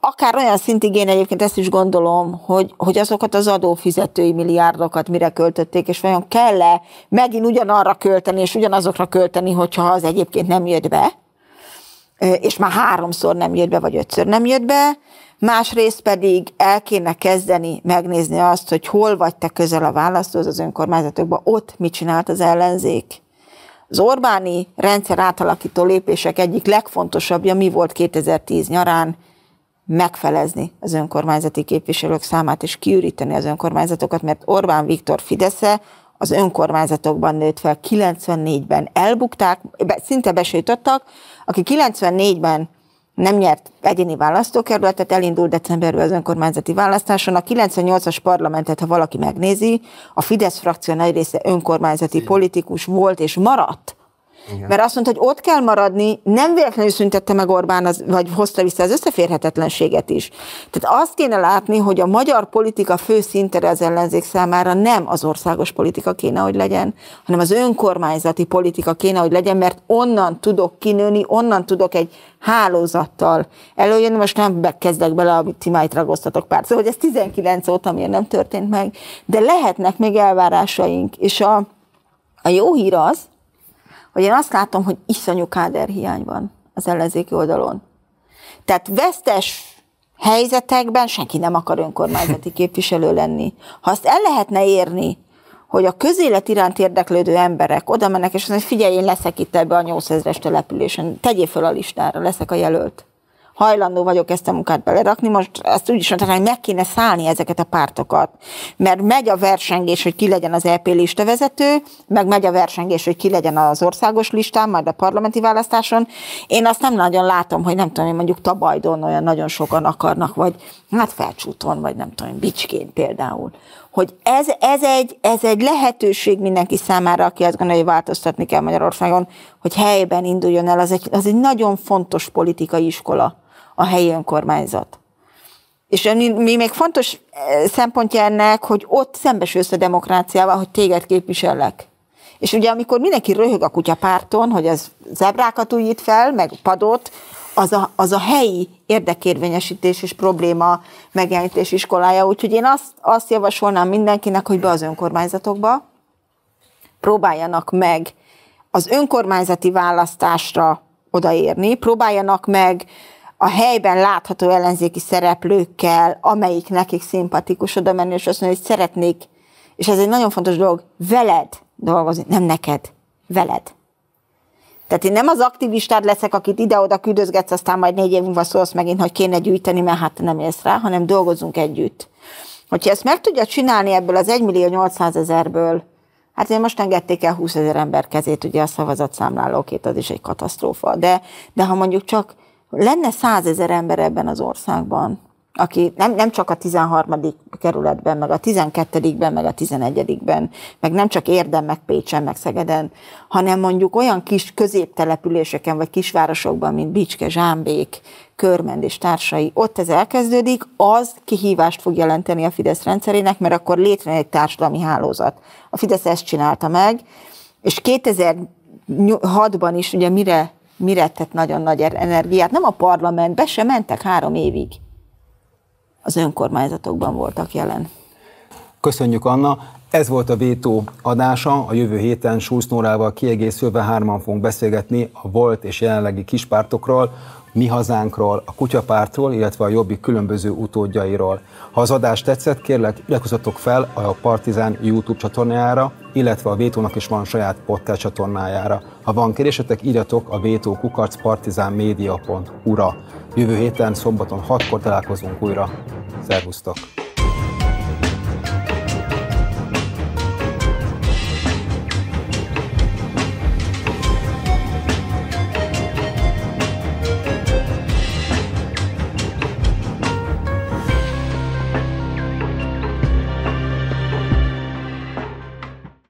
akár olyan szintig én egyébként ezt is gondolom, hogy, hogy azokat az adófizetői milliárdokat mire költötték, és vajon kell-e megint ugyanarra költeni, és ugyanazokra költeni, hogyha az egyébként nem jött be, és már háromszor nem jött be, vagy ötször nem jött be, másrészt pedig el kéne kezdeni megnézni azt, hogy hol vagy te közel a választóhoz az önkormányzatokban, ott mit csinált az ellenzék. Az Orbáni rendszer átalakító lépések egyik legfontosabbja mi volt 2010 nyarán? Megfelezni az önkormányzati képviselők számát és kiüríteni az önkormányzatokat, mert Orbán Viktor Fidesze az önkormányzatokban nőtt fel, 94-ben elbukták, szinte besőtöttek, aki 94-ben nem nyert egyéni választókerületet, elindult decemberben az önkormányzati választáson. A 98-as parlamentet, ha valaki megnézi, a Fidesz frakció nagy része önkormányzati politikus volt és maradt. Igen. Mert azt mondta, hogy ott kell maradni, nem véletlenül szüntette meg Orbán, az, vagy hozta vissza az összeférhetetlenséget is. Tehát azt kéne látni, hogy a magyar politika fő szintere az ellenzék számára nem az országos politika kéne, hogy legyen, hanem az önkormányzati politika kéne, hogy legyen, mert onnan tudok kinőni, onnan tudok egy hálózattal előjönni, most nem kezdek bele, amit ti májt ragoztatok pár, szóval hogy ez 19 óta miért nem történt meg, de lehetnek még elvárásaink, és a, a jó hír az, hogy én azt látom, hogy iszonyú káderhiány van az ellenzéki oldalon. Tehát vesztes helyzetekben senki nem akar önkormányzati képviselő lenni. Ha azt el lehetne érni, hogy a közélet iránt érdeklődő emberek oda mennek, és azt mondják, figyelj, én leszek itt ebbe a 8000-es településen, tegyél föl a listára, leszek a jelölt hajlandó vagyok ezt a munkát belerakni, most azt úgy is mondtam, hogy meg kéne szállni ezeket a pártokat, mert megy a versengés, hogy ki legyen az EP listavezető, meg megy a versengés, hogy ki legyen az országos listán, majd a parlamenti választáson. Én azt nem nagyon látom, hogy nem tudom, mondjuk Tabajdon olyan nagyon sokan akarnak, vagy hát felcsúton, vagy nem tudom, Bicskén például. Hogy ez, ez, egy, ez egy lehetőség mindenki számára, aki azt gondolja, hogy változtatni kell Magyarországon, hogy helyben induljon el, az egy, az egy nagyon fontos politikai iskola a helyi önkormányzat. És mi, még fontos eh, szempontja ennek, hogy ott szembesülsz a demokráciával, hogy téged képvisellek. És ugye amikor mindenki röhög a kutyapárton, hogy az zebrákat újít fel, meg padot, az a, az a helyi érdekérvényesítés és probléma megjelenítés iskolája. Úgyhogy én azt, azt javasolnám mindenkinek, hogy be az önkormányzatokba, próbáljanak meg az önkormányzati választásra odaérni, próbáljanak meg a helyben látható ellenzéki szereplőkkel, amelyik nekik szimpatikus oda menni, és azt mondani, hogy szeretnék, és ez egy nagyon fontos dolog, veled dolgozni, nem neked, veled. Tehát én nem az aktivistád leszek, akit ide-oda küldözgetsz, aztán majd négy év múlva szólsz megint, hogy kéne gyűjteni, mert hát nem élsz rá, hanem dolgozunk együtt. Hogyha ezt meg tudja csinálni ebből az 1 millió 800 ezerből, hát én most engedték el 20 ezer ember kezét, ugye a szavazatszámlálókét, az is egy katasztrófa. De, de ha mondjuk csak lenne 100 ezer ember ebben az országban, aki nem, nem csak a 13. kerületben, meg a 12-ben, meg a 11-ben, meg nem csak Érdem, meg Pécsen, meg Szegeden, hanem mondjuk olyan kis középtelepüléseken, vagy kisvárosokban, mint Bicske, Zsámbék, Körmend és társai, ott ez elkezdődik, az kihívást fog jelenteni a Fidesz rendszerének, mert akkor létrejön egy társadalmi hálózat. A Fidesz ezt csinálta meg, és 2006-ban is ugye mire, mire tett nagyon nagy er-, energiát, nem a parlamentbe sem mentek három évig az önkormányzatokban voltak jelen. Köszönjük, Anna. Ez volt a Vétó adása. A jövő héten Schulz Nórával kiegészülve hárman fogunk beszélgetni a volt és jelenlegi kispártokról, mi hazánkról, a kutyapártról, illetve a jobbik különböző utódjairól. Ha az adás tetszett, kérlek, iratkozzatok fel a Partizán YouTube csatornájára, illetve a Vétónak is van saját podcast csatornájára. Ha van kérésetek, írjatok a vétókukacpartizánmedia.hu-ra. Jövő héten szombaton 6-kor találkozunk újra. Szervusztok!